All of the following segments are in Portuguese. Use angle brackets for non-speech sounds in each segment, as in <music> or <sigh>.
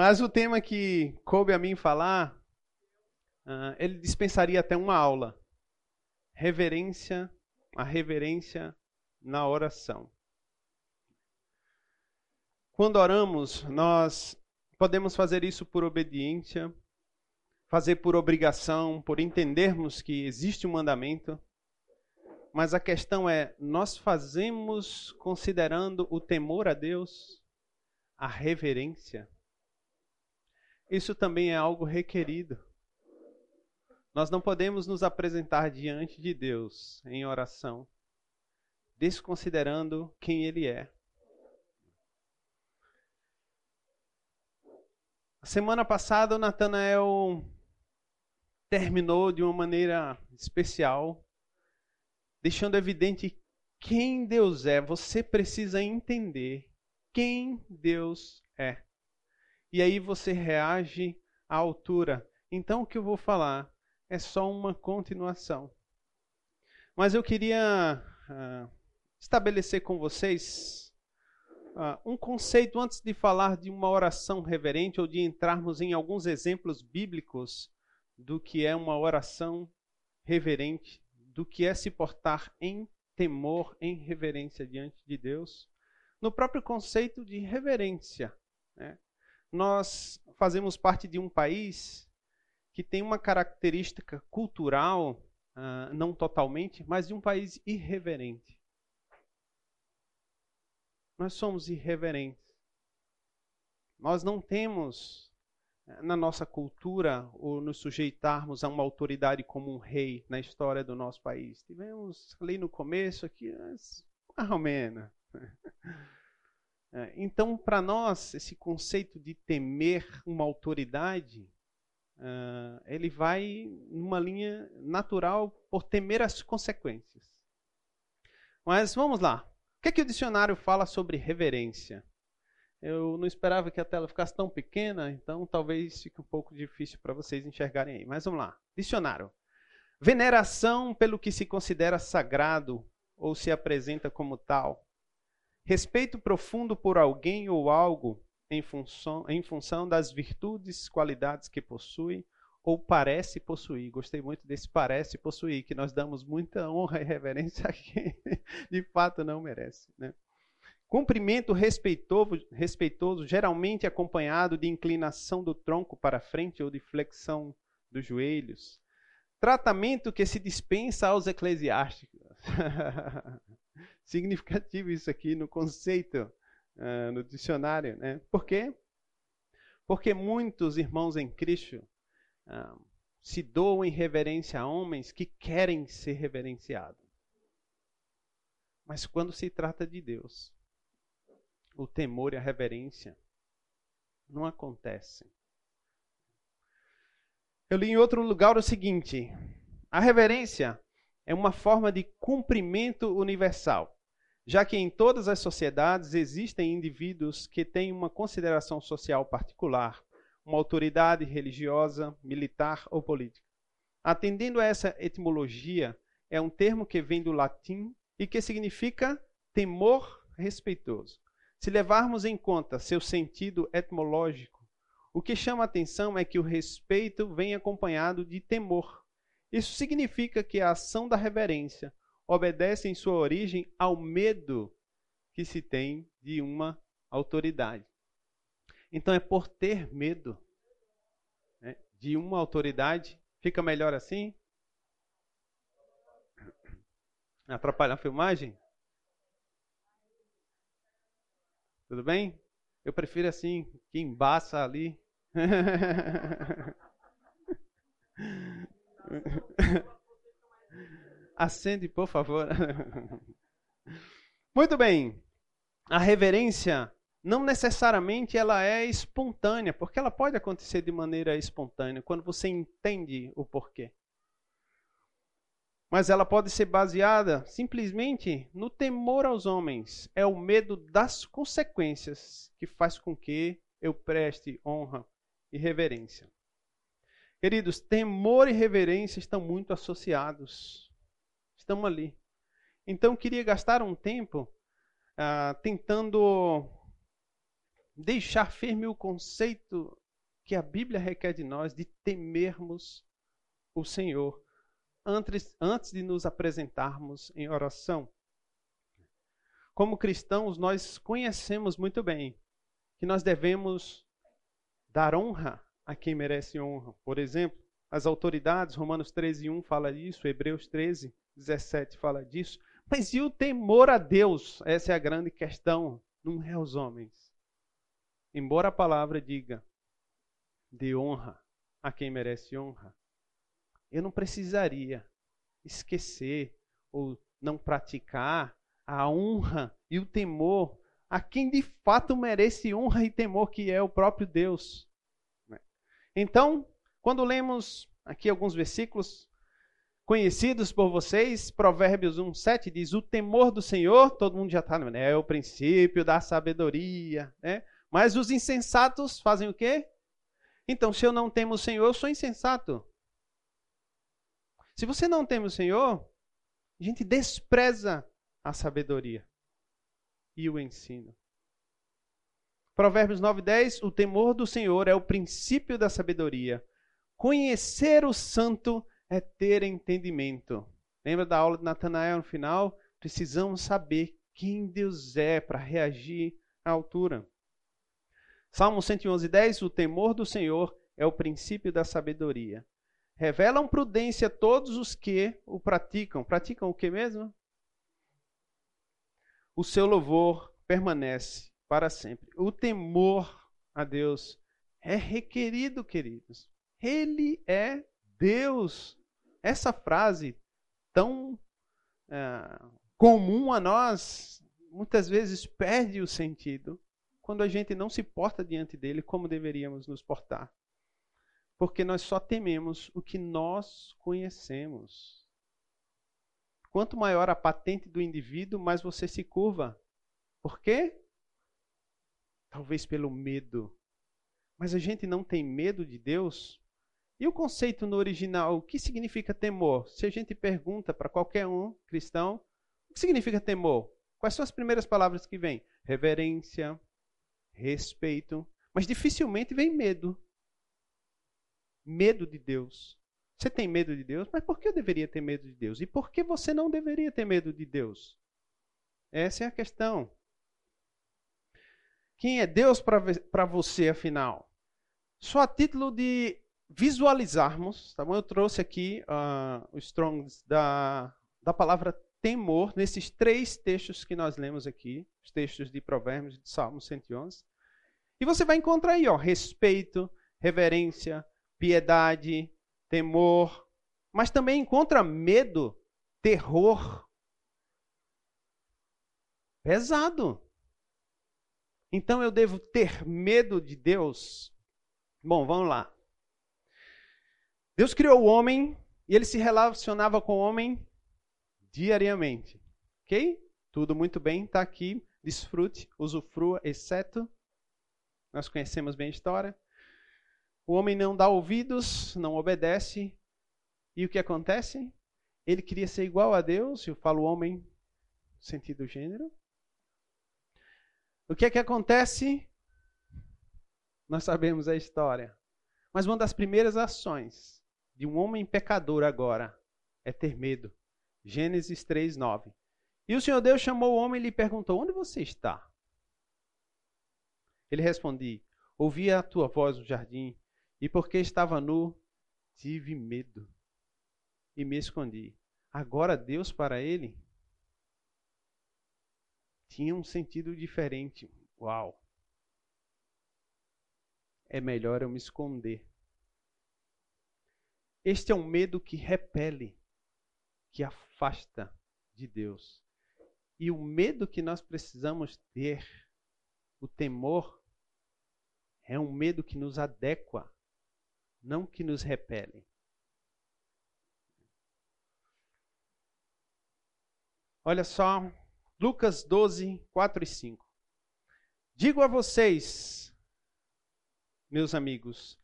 Mas o tema que coube a mim falar, uh, ele dispensaria até uma aula. Reverência, a reverência na oração. Quando oramos, nós podemos fazer isso por obediência, fazer por obrigação, por entendermos que existe um mandamento. Mas a questão é: nós fazemos considerando o temor a Deus, a reverência? Isso também é algo requerido. Nós não podemos nos apresentar diante de Deus em oração, desconsiderando quem Ele é. A semana passada, o Natanael terminou de uma maneira especial, deixando evidente quem Deus é. Você precisa entender quem Deus é. E aí você reage à altura. Então, o que eu vou falar é só uma continuação. Mas eu queria uh, estabelecer com vocês uh, um conceito antes de falar de uma oração reverente ou de entrarmos em alguns exemplos bíblicos do que é uma oração reverente, do que é se portar em temor, em reverência diante de Deus. No próprio conceito de reverência, né? Nós fazemos parte de um país que tem uma característica cultural, uh, não totalmente, mas de um país irreverente nós somos irreverentes. Nós não temos eh, na nossa cultura o nos sujeitarmos a uma autoridade como um rei na história do nosso país. Tivemos ali no começo aqui, mais ou menos. <laughs> Eh, então, para nós, esse conceito de temer uma autoridade, uh, ele vai numa linha natural por temer as consequências. Mas vamos lá. O que, é que o dicionário fala sobre reverência? Eu não esperava que a tela ficasse tão pequena, então talvez fique um pouco difícil para vocês enxergarem aí. Mas vamos lá. Dicionário. Veneração pelo que se considera sagrado ou se apresenta como tal. Respeito profundo por alguém ou algo em função, em função das virtudes, qualidades que possui ou parece possuir. Gostei muito desse parece possuir, que nós damos muita honra e reverência a quem <laughs> de fato não merece. Né? Cumprimento respeitoso, respeitoso, geralmente acompanhado de inclinação do tronco para frente ou de flexão dos joelhos. Tratamento que se dispensa aos eclesiásticos. <laughs> <laughs> Significativo isso aqui no conceito, uh, no dicionário. Né? Por quê? Porque muitos irmãos em Cristo se doam em reverência a homens que querem ser reverenciados. Mas quando se trata de Deus, o temor e a reverência não acontecem. Eu li em outro lugar o seguinte: a reverência é uma forma de cumprimento universal, já que em todas as sociedades existem indivíduos que têm uma consideração social particular uma autoridade religiosa, militar ou política. Atendendo a essa etimologia, é um termo que vem do latim e que significa temor respeitoso. Se levarmos em conta seu sentido etimológico, o que chama a atenção é que o respeito vem acompanhado de temor. Isso significa que a ação da reverência obedece em sua origem ao medo que se tem de uma autoridade. Então é por ter medo né, de uma autoridade. Fica melhor assim? Atrapalhar a filmagem? Tudo bem? Eu prefiro assim, que embaça ali. <laughs> <laughs> Acende, por favor. <laughs> Muito bem. A reverência não necessariamente ela é espontânea, porque ela pode acontecer de maneira espontânea, quando você entende o porquê. Mas ela pode ser baseada simplesmente no temor aos homens. É o medo das consequências que faz com que eu preste honra e reverência. Queridos, temor e reverência estão muito associados. Estão ali. Então, queria gastar um tempo uh, tentando deixar firme o conceito que a Bíblia requer de nós de temermos o Senhor antes, antes de nos apresentarmos em oração. Como cristãos, nós conhecemos muito bem que nós devemos dar honra a quem merece honra. Por exemplo, as autoridades, Romanos 13, 1 fala disso, Hebreus 13, 17 fala disso. Mas e o temor a Deus? Essa é a grande questão, não é os homens. Embora a palavra diga de honra a quem merece honra, eu não precisaria esquecer ou não praticar a honra e o temor a quem de fato merece honra e temor, que é o próprio Deus. Então, quando lemos aqui alguns versículos conhecidos por vocês, Provérbios 1, 7 diz: O temor do Senhor, todo mundo já está, né? É o princípio da sabedoria, né? Mas os insensatos fazem o quê? Então, se eu não temo o Senhor, eu sou insensato. Se você não teme o Senhor, a gente despreza a sabedoria e o ensino. Provérbios 10, o temor do Senhor é o princípio da sabedoria. Conhecer o santo é ter entendimento. Lembra da aula de Natanael no final? Precisamos saber quem Deus é para reagir à altura. Salmo 10, o temor do Senhor é o princípio da sabedoria. Revelam prudência todos os que o praticam. Praticam o que mesmo? O seu louvor permanece para sempre. O temor a Deus é requerido, queridos. Ele é Deus. Essa frase tão é, comum a nós muitas vezes perde o sentido quando a gente não se porta diante dele como deveríamos nos portar porque nós só tememos o que nós conhecemos. Quanto maior a patente do indivíduo, mais você se curva. Por quê? Talvez pelo medo. Mas a gente não tem medo de Deus? E o conceito no original, o que significa temor? Se a gente pergunta para qualquer um cristão, o que significa temor? Quais são as primeiras palavras que vêm? Reverência, respeito, mas dificilmente vem medo medo de Deus. Você tem medo de Deus? Mas por que eu deveria ter medo de Deus? E por que você não deveria ter medo de Deus? Essa é a questão. Quem é Deus para você, afinal? Só a título de visualizarmos, tá bom? Eu trouxe aqui uh, os Strongs da, da palavra temor nesses três textos que nós lemos aqui, os textos de Provérbios e de Salmo 111. E você vai encontrar aí, ó, respeito, reverência, piedade, temor, mas também encontra medo, terror. Pesado. Então eu devo ter medo de Deus? Bom, vamos lá. Deus criou o homem e ele se relacionava com o homem diariamente. Ok? Tudo muito bem, está aqui. Desfrute, usufrua, exceto. Nós conhecemos bem a história. O homem não dá ouvidos, não obedece. E o que acontece? Ele queria ser igual a Deus, eu falo homem sentido gênero. O que é que acontece? Nós sabemos a história. Mas uma das primeiras ações de um homem pecador agora é ter medo. Gênesis 3:9. E o Senhor Deus chamou o homem e lhe perguntou: Onde você está? Ele respondeu: Ouvi a tua voz no jardim e porque estava nu, tive medo e me escondi. Agora, Deus para ele tinha um sentido diferente. Uau! É melhor eu me esconder. Este é um medo que repele, que afasta de Deus. E o medo que nós precisamos ter, o temor, é um medo que nos adequa não que nos repelem. Olha só, Lucas 12, 4 e 5. Digo a vocês, meus amigos,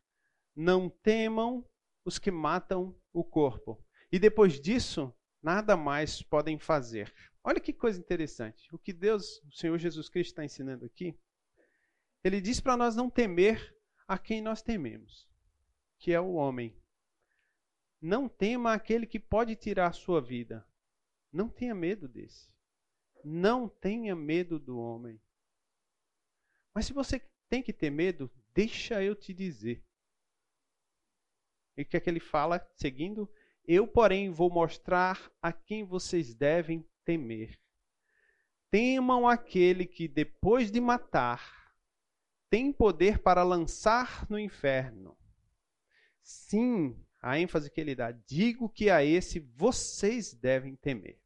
não temam os que matam o corpo, e depois disso, nada mais podem fazer. Olha que coisa interessante. O que Deus, o Senhor Jesus Cristo está ensinando aqui Ele diz para nós não temer a quem nós tememos, que é o homem. Não tema aquele que pode tirar a sua vida. Não tenha medo desse. Não tenha medo do homem. Mas se você tem que ter medo, deixa eu te dizer. E o que é que ele fala seguindo? Eu, porém, vou mostrar a quem vocês devem temer. Temam aquele que, depois de matar, tem poder para lançar no inferno. Sim, a ênfase que ele dá, digo que a esse vocês devem temer.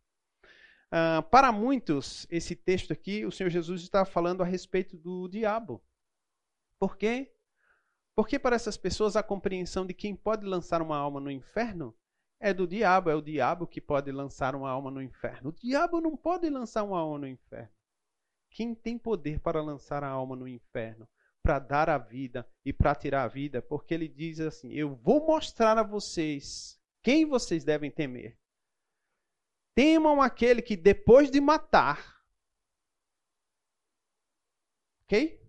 Uh, para muitos, esse texto aqui, o Senhor Jesus está falando a respeito do diabo. Por quê? Porque para essas pessoas a compreensão de quem pode lançar uma alma no inferno é do diabo, é o diabo que pode lançar uma alma no inferno. O diabo não pode lançar uma alma no inferno. Quem tem poder para lançar a alma no inferno? Para dar a vida e para tirar a vida? Porque ele diz assim: Eu vou mostrar a vocês quem vocês devem temer. Temam aquele que depois de matar, ok?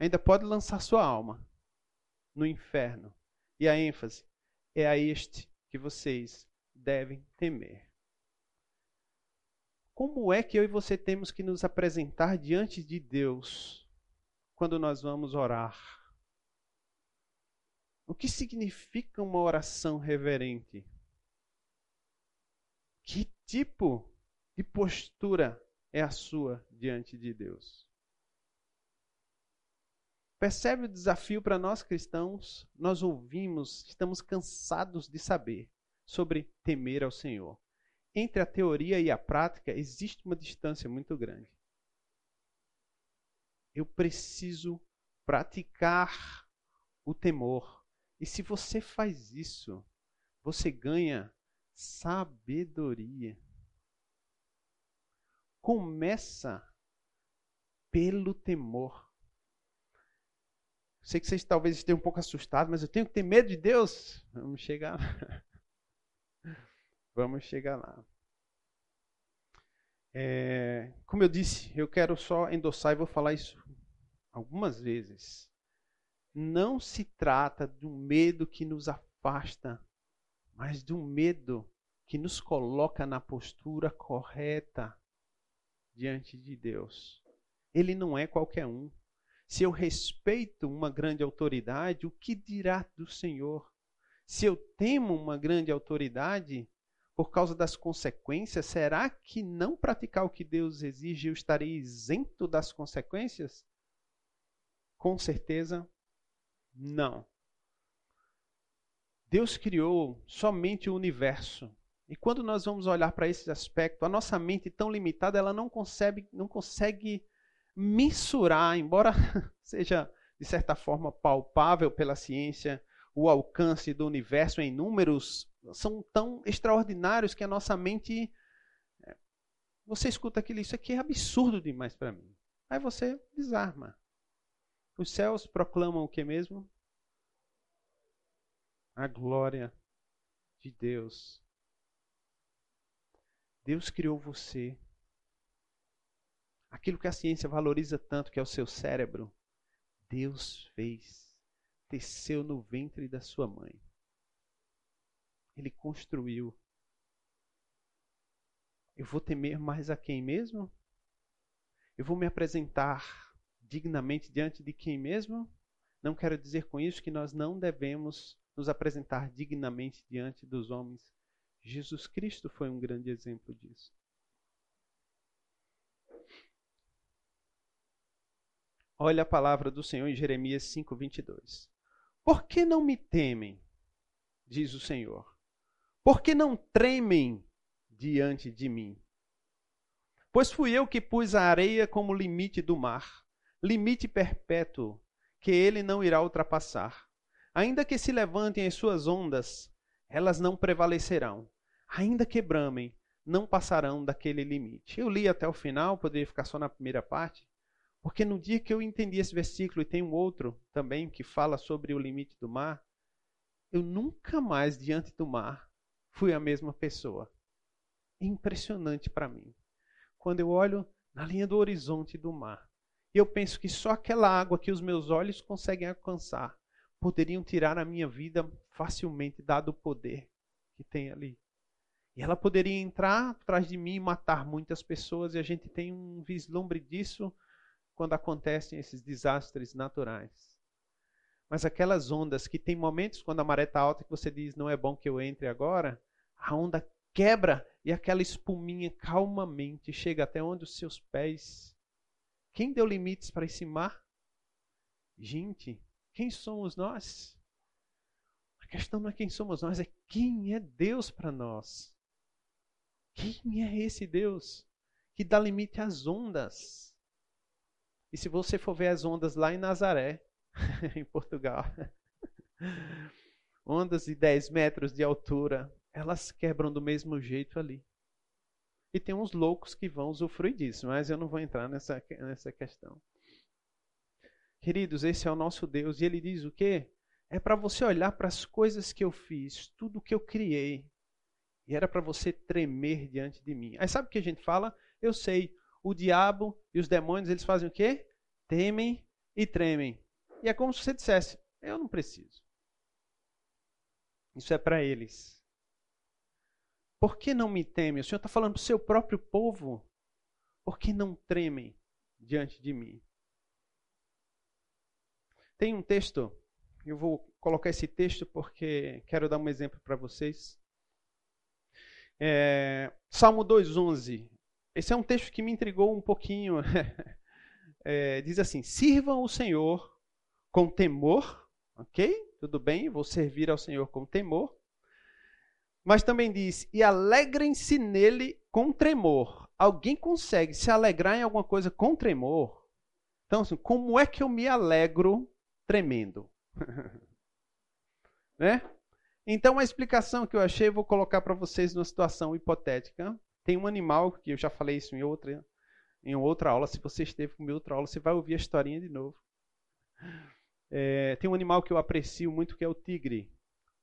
Ainda pode lançar sua alma no inferno. E a ênfase é a este que vocês devem temer. Como é que eu e você temos que nos apresentar diante de Deus quando nós vamos orar? O que significa uma oração reverente? Que tipo de postura é a sua diante de Deus? Percebe o desafio para nós cristãos? Nós ouvimos, estamos cansados de saber sobre temer ao Senhor. Entre a teoria e a prática existe uma distância muito grande. Eu preciso praticar o temor. E se você faz isso, você ganha sabedoria. Começa pelo temor. Sei que vocês talvez estejam um pouco assustados, mas eu tenho que ter medo de Deus. Vamos chegar lá. Vamos chegar lá. É, como eu disse, eu quero só endossar e vou falar isso algumas vezes. Não se trata de um medo que nos afasta, mas um medo que nos coloca na postura correta diante de Deus. Ele não é qualquer um. Se eu respeito uma grande autoridade, o que dirá do Senhor? Se eu temo uma grande autoridade por causa das consequências, será que não praticar o que Deus exige eu estarei isento das consequências? Com certeza, não. Deus criou somente o universo. E quando nós vamos olhar para esse aspecto, a nossa mente tão limitada, ela não consegue, não consegue mensurar, embora <laughs> seja de certa forma palpável pela ciência, o alcance do universo em números são tão extraordinários que a nossa mente é, você escuta aquilo, isso aqui é absurdo demais para mim. Aí você desarma. Os céus proclamam o que mesmo? A glória de Deus. Deus criou você Aquilo que a ciência valoriza tanto, que é o seu cérebro, Deus fez, teceu no ventre da sua mãe. Ele construiu. Eu vou temer mais a quem mesmo? Eu vou me apresentar dignamente diante de quem mesmo? Não quero dizer com isso que nós não devemos nos apresentar dignamente diante dos homens. Jesus Cristo foi um grande exemplo disso. Olha a palavra do Senhor em Jeremias 5:22. Por que não me temem? diz o Senhor. Por que não tremem diante de mim? Pois fui eu que pus a areia como limite do mar, limite perpétuo, que ele não irá ultrapassar. Ainda que se levantem as suas ondas, elas não prevalecerão. Ainda que bramem, não passarão daquele limite. Eu li até o final, poderia ficar só na primeira parte, porque no dia que eu entendi esse versículo, e tem um outro também que fala sobre o limite do mar, eu nunca mais diante do mar fui a mesma pessoa. É impressionante para mim. Quando eu olho na linha do horizonte do mar, eu penso que só aquela água que os meus olhos conseguem alcançar poderiam tirar a minha vida facilmente, dado o poder que tem ali. E ela poderia entrar atrás de mim e matar muitas pessoas, e a gente tem um vislumbre disso quando acontecem esses desastres naturais. Mas aquelas ondas que tem momentos quando a maré está alta que você diz não é bom que eu entre agora, a onda quebra e aquela espuminha calmamente chega até onde os seus pés. Quem deu limites para esse mar? Gente, quem somos nós? A questão não é quem somos nós, é quem é Deus para nós. Quem é esse Deus que dá limite às ondas? E se você for ver as ondas lá em Nazaré, <laughs> em Portugal, <laughs> ondas de 10 metros de altura, elas quebram do mesmo jeito ali. E tem uns loucos que vão usufruir disso, mas eu não vou entrar nessa, nessa questão. Queridos, esse é o nosso Deus. E ele diz o quê? É para você olhar para as coisas que eu fiz, tudo que eu criei. E era para você tremer diante de mim. Aí sabe o que a gente fala? Eu sei, o diabo e os demônios, eles fazem o quê? Temem e tremem. E é como se você dissesse: Eu não preciso. Isso é para eles. Por que não me temem? O Senhor está falando para o seu próprio povo. Por que não tremem diante de mim? Tem um texto, eu vou colocar esse texto porque quero dar um exemplo para vocês. É, Salmo 2,11. Esse é um texto que me intrigou um pouquinho. <laughs> É, diz assim: Sirvam o Senhor com temor, ok? Tudo bem, vou servir ao Senhor com temor. Mas também diz: e alegrem-se nele com tremor. Alguém consegue se alegrar em alguma coisa com tremor? Então, assim, como é que eu me alegro tremendo? <laughs> né? Então, a explicação que eu achei, eu vou colocar para vocês numa situação hipotética. Tem um animal, que eu já falei isso em outra, em outra aula. Se você esteve com outra aula, você vai ouvir a historinha de novo. É, tem um animal que eu aprecio muito, que é o tigre.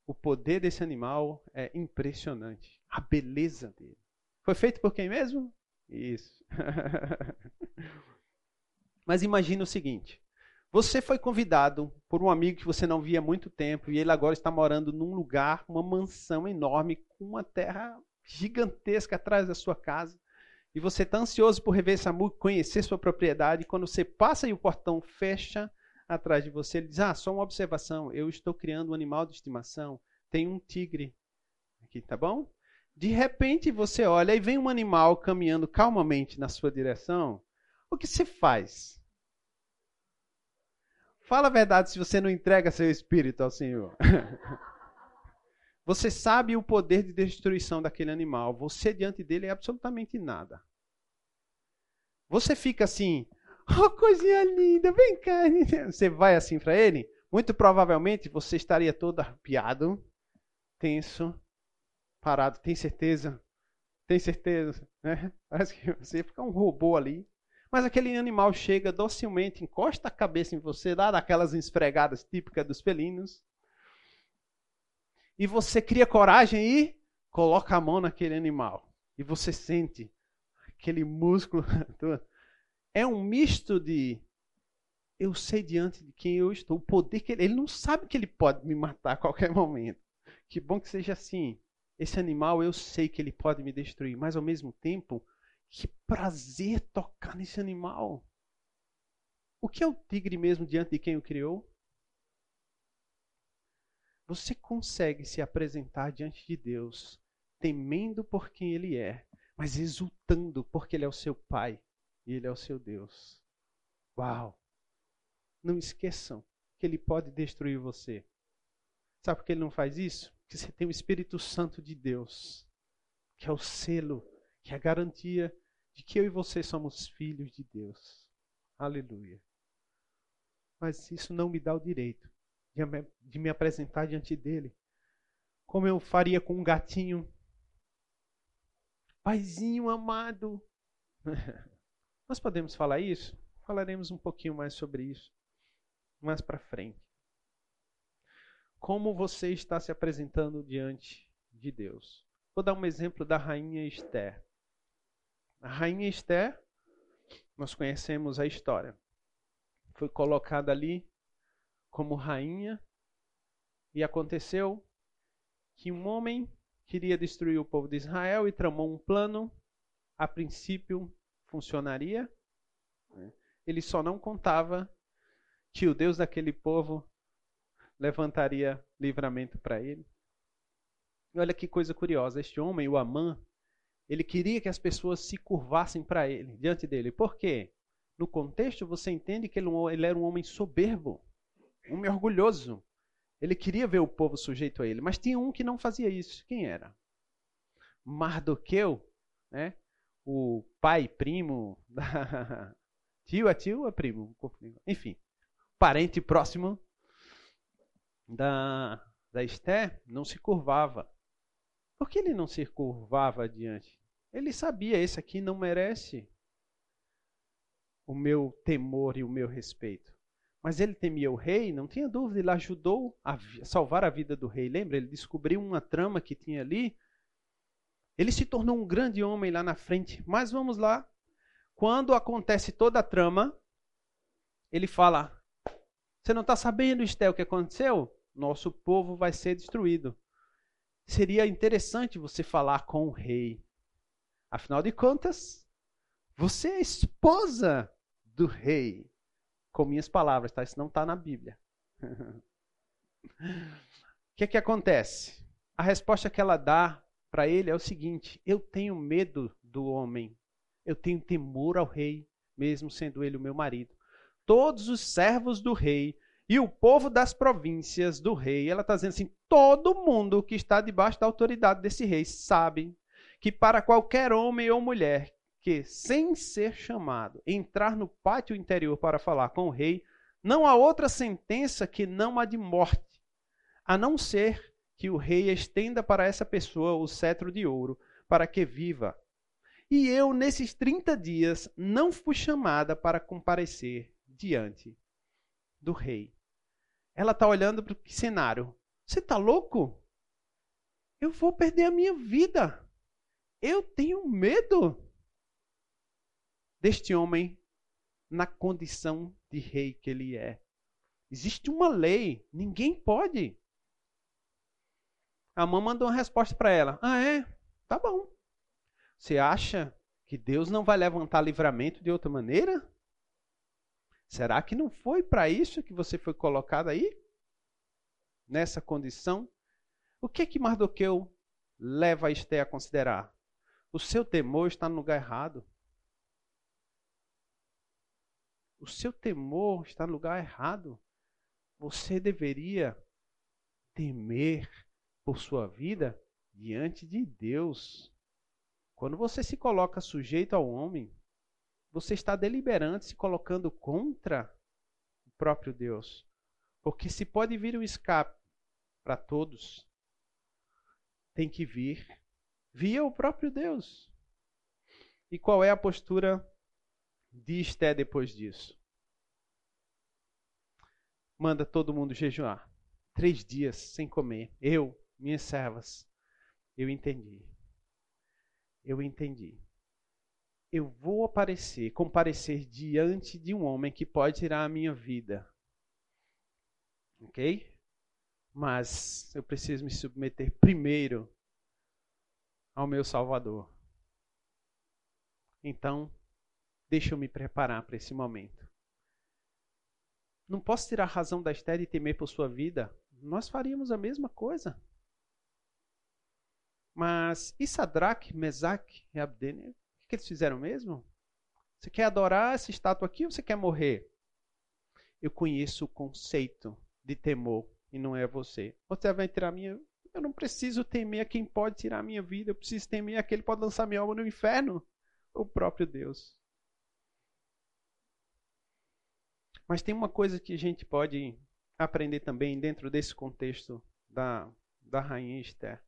O poder desse animal é impressionante. A beleza dele. Foi feito por quem mesmo? Isso. <laughs> Mas imagine o seguinte: você foi convidado por um amigo que você não via há muito tempo e ele agora está morando num lugar, uma mansão enorme, com uma terra gigantesca atrás da sua casa. E você está ansioso por rever esse amigo, conhecer sua propriedade. E quando você passa e o portão fecha, atrás de você, ele diz: Ah, só uma observação, eu estou criando um animal de estimação, tem um tigre aqui, tá bom? De repente você olha e vem um animal caminhando calmamente na sua direção. O que você faz? Fala a verdade se você não entrega seu espírito ao Senhor. <laughs> Você sabe o poder de destruição daquele animal. Você diante dele é absolutamente nada. Você fica assim, Oh, coisinha linda, vem cá. <laughs> Você vai assim para ele, muito provavelmente você estaria todo arrepiado, tenso, parado. Tem certeza? Tem certeza? <laughs> Né? Parece que você fica um robô ali. Mas aquele animal chega docilmente, encosta a cabeça em você, dá aquelas esfregadas típicas dos felinos. E você cria coragem e coloca a mão naquele animal. E você sente aquele músculo <laughs> é um misto de eu sei diante de quem eu estou, o poder que ele, ele não sabe que ele pode me matar a qualquer momento. Que bom que seja assim. Esse animal eu sei que ele pode me destruir, mas ao mesmo tempo, que prazer tocar nesse animal. O que é o tigre mesmo diante de quem o criou? Você consegue se apresentar diante de Deus temendo por quem ele é, mas exultando porque ele é o seu pai e Ele é o seu Deus. Uau! Não esqueçam que Ele pode destruir você. Sabe por que Ele não faz isso? Porque você tem o Espírito Santo de Deus, que é o selo, que é a garantia de que eu e você somos filhos de Deus. Aleluia. Mas isso não me dá o direito de me apresentar diante dele como eu faria com um gatinho. Paizinho amado. <laughs> Nós podemos falar isso? Falaremos um pouquinho mais sobre isso mais para frente. Como você está se apresentando diante de Deus? Vou dar um exemplo da rainha Esther. A rainha Esther, nós conhecemos a história. foi colocada ali como rainha e aconteceu que um homem queria destruir o povo de Israel e tramou um plano. A princípio funcionaria. Né? Ele só não contava que o Deus daquele povo levantaria livramento para ele. E olha que coisa curiosa, este homem, o Amã, ele queria que as pessoas se curvassem para ele, diante dele. Por quê? No contexto, você entende que ele, ele era um homem soberbo, um homem orgulhoso. Ele queria ver o povo sujeito a ele, mas tinha um que não fazia isso. Quem era? Mardoqueu, né? o pai, primo, <laughs> da... tio, é tio, é primo, enfim, parente próximo da, da Esté, não se curvava. Por que ele não se curvava adiante? Ele sabia, esse aqui não merece o meu temor e o meu respeito. Mas ele temia o rei, não tinha dúvida, ele ajudou a salvar a vida do rei. Lembra? Ele descobriu uma trama que tinha ali. Ele se tornou um grande homem lá na frente. Mas vamos lá. Quando acontece toda a trama, ele fala: Você não está sabendo, Estel, o que aconteceu? Nosso povo vai ser destruído seria interessante você falar com o rei. Afinal de contas, você é esposa do rei. Com minhas palavras, tá? Isso não está na Bíblia. <laughs> O que, que acontece? A resposta que ela dá para ele é o seguinte: eu tenho medo do homem, eu tenho temor ao rei, mesmo sendo ele o meu marido. Todos os servos do rei e o povo das províncias do rei, ela está dizendo assim: todo mundo que está debaixo da autoridade desse rei sabe que para qualquer homem ou mulher que, sem ser chamado, entrar no pátio interior para falar com o rei, não há outra sentença que não a de morte, a não ser que o rei estenda para essa pessoa o cetro de ouro, para que viva. E eu, nesses 30 dias, não fui chamada para comparecer diante do rei. Ela está olhando para que cenário? Você está louco? Eu vou perder a minha vida. Eu tenho medo deste homem na condição de rei que ele é. Existe uma lei, ninguém pode. A mãe mandou uma resposta para ela: Ah, é? Tá bom. Você acha que Deus não vai levantar livramento de outra maneira? Será que não foi para isso que você foi colocado aí? Nessa condição? O que é que Mardoqueu leva a Esté a considerar? O seu temor está no lugar errado. O seu temor está no lugar errado. Você deveria temer por sua vida diante de Deus. Quando você se coloca sujeito ao homem, você está deliberando se colocando contra o próprio Deus. Porque se pode vir um escape para todos, tem que vir via o próprio Deus. E qual é a postura de Esté depois disso? Manda todo mundo jejuar. Três dias sem comer. Eu, minhas servas, eu entendi. Eu entendi eu vou aparecer, comparecer diante de um homem que pode tirar a minha vida. Ok? Mas eu preciso me submeter primeiro ao meu Salvador. Então, deixa eu me preparar para esse momento. Não posso tirar a razão da Esther e temer por sua vida. Nós faríamos a mesma coisa. Mas e Sadraque, Mesaque e Abdenego? O que eles fizeram mesmo? Você quer adorar essa estátua aqui ou você quer morrer? Eu conheço o conceito de temor e não é você. Você vai tirar minha. Eu não preciso temer a quem pode tirar a minha vida. Eu preciso temer a quem pode lançar minha alma no inferno. O próprio Deus. Mas tem uma coisa que a gente pode aprender também dentro desse contexto da, da rainha Esther.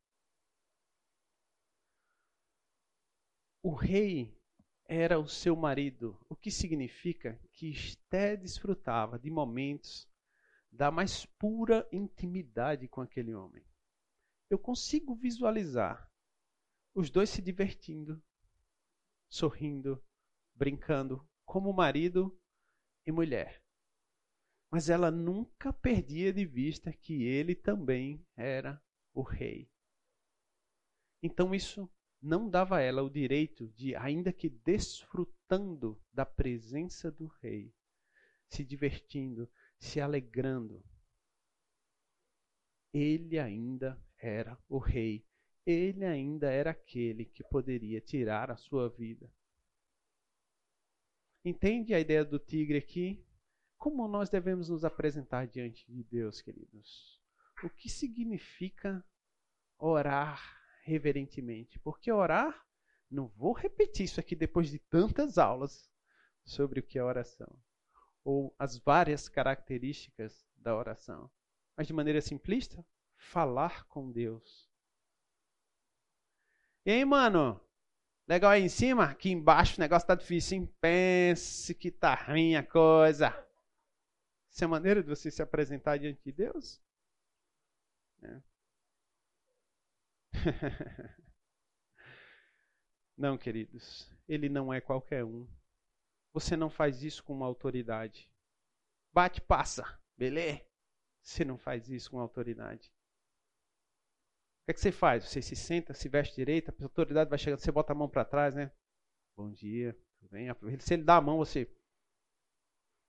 O rei era o seu marido, o que significa que Esté desfrutava de momentos da mais pura intimidade com aquele homem. Eu consigo visualizar os dois se divertindo, sorrindo, brincando, como marido e mulher. Mas ela nunca perdia de vista que ele também era o rei. Então isso não dava a ela o direito de, ainda que desfrutando da presença do rei, se divertindo, se alegrando, ele ainda era o rei. Ele ainda era aquele que poderia tirar a sua vida. Entende a ideia do tigre aqui? Como nós devemos nos apresentar diante de Deus, queridos? O que significa orar reverentemente? Porque orar, não vou repetir isso aqui depois de tantas aulas sobre o que é oração, ou as várias características da oração. Mas de maneira simplista, falar com Deus. E aí, mano? Legal aí em cima? Aqui embaixo o negócio tá difícil, hein? Pense que tá ruim a coisa. Essa é maneira de você se apresentar diante de Deus? É. <laughs> não, queridos. Ele não é qualquer um. Você não faz isso com uma autoridade. Bate, passa. Beleza? Você não faz isso com autoridade. O que, é que você faz? Você se senta, se veste direito, a autoridade vai chegando, você bota a mão para trás, né? Bom dia, bem? Se ele dá a mão, você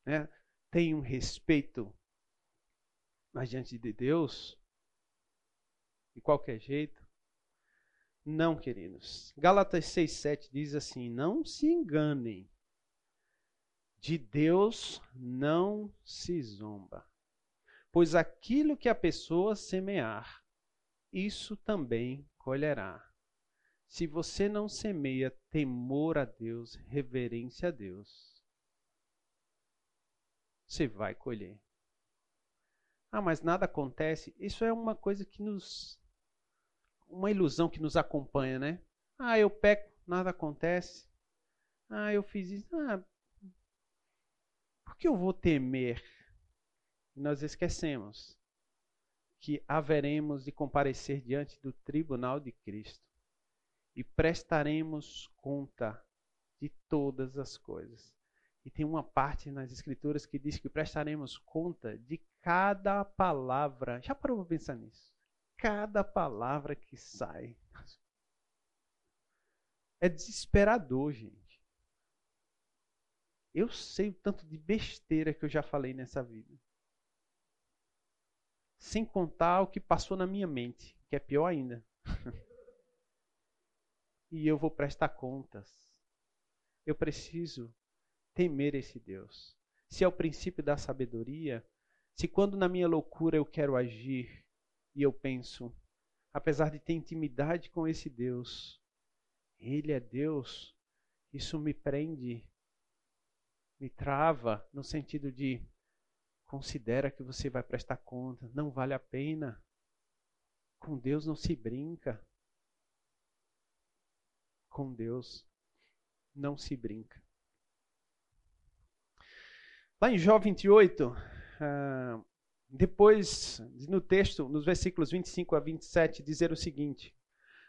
né, tem um respeito mas diante de Deus, de qualquer jeito. Não, queridos. Gálatas 6,7 diz assim: Não se enganem, de Deus não se zomba. Pois aquilo que a pessoa semear, isso também colherá. Se você não semeia temor a Deus, reverência a Deus, você vai colher. Ah, mas nada acontece. Isso é uma coisa que nos. Uma ilusão que nos acompanha, né? Ah, eu peco, nada acontece. Ah, eu fiz isso. Ah, por que eu vou temer? nós esquecemos que haveremos de comparecer diante do tribunal de Cristo e prestaremos conta de todas as coisas. E tem uma parte nas Escrituras que diz que prestaremos conta de cada palavra. Já parou para pensar nisso? Cada palavra que sai. É desesperador, gente. Eu sei o tanto de besteira que eu já falei nessa vida sem contar o que passou na minha mente, que é pior ainda. <laughs> e eu vou prestar contas. Eu preciso temer esse Deus. Se é o princípio da sabedoria, se quando na minha loucura eu quero agir e eu penso, apesar de ter intimidade com esse Deus, Ele é Deus, isso me prende, me trava no sentido de Considera que você vai prestar conta. Não vale a pena. Com Deus não se brinca. Com Deus não se brinca. Lá em Jó 28, uh, depois, no texto, nos versículos 25 a 27, dizer o seguinte: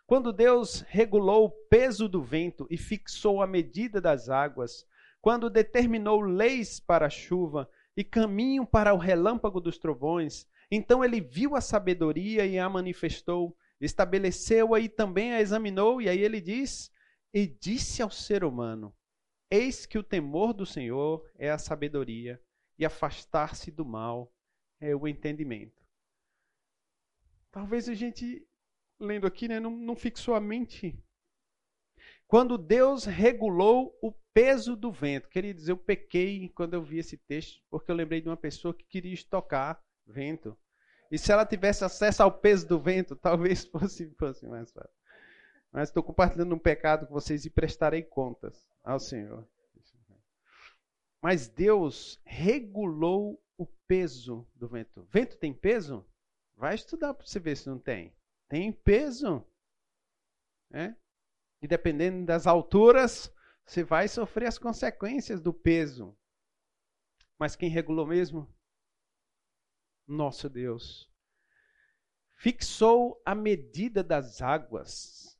Quando Deus regulou o peso do vento e fixou a medida das águas, quando determinou leis para a chuva, e caminho para o relâmpago dos trovões. Então ele viu a sabedoria e a manifestou, estabeleceu-a e também a examinou, e aí ele diz: E disse ao ser humano: Eis que o temor do Senhor é a sabedoria, e afastar-se do mal é o entendimento. Talvez a gente, lendo aqui, né, não, não fixou a mente quando Deus regulou o peso do vento. Queridos, eu pequei quando eu vi esse texto, porque eu lembrei de uma pessoa que queria estocar vento. E se ela tivesse acesso ao peso do vento, <laughs> talvez fosse, fosse mais fácil. Mas estou compartilhando um pecado com vocês e prestarei contas ao Senhor. Mas Deus regulou peso do vento. Vento tem peso? Vai estudar para você ver se não tem. Tem peso. É? E dependendo das alturas, você vai sofrer as consequências do peso. Mas quem regulou mesmo? Nosso Deus. Fixou a medida das águas.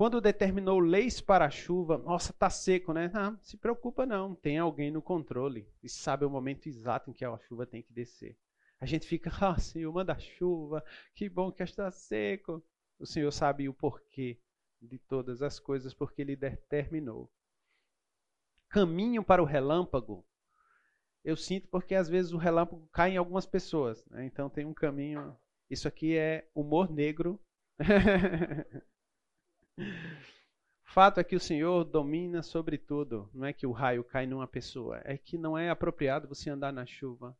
Quando determinou leis para a chuva, nossa, tá seco, né? Não, se preocupa não, tem alguém no controle e sabe o momento exato em que a chuva tem que descer. A gente fica, <laughs> ah, Senhor, manda chuva, que bom que está seco. O Senhor sabe o porquê de todas as coisas, porque Ele determinou. Caminho para o relâmpago, eu sinto porque às vezes o relâmpago cai em algumas pessoas. Né? Então tem um caminho. Isso aqui é humor negro. <laughs> <laughs> Fato é que o Senhor domina sobre tudo. Não é que o raio cai numa pessoa. É que não é apropriado você andar na chuva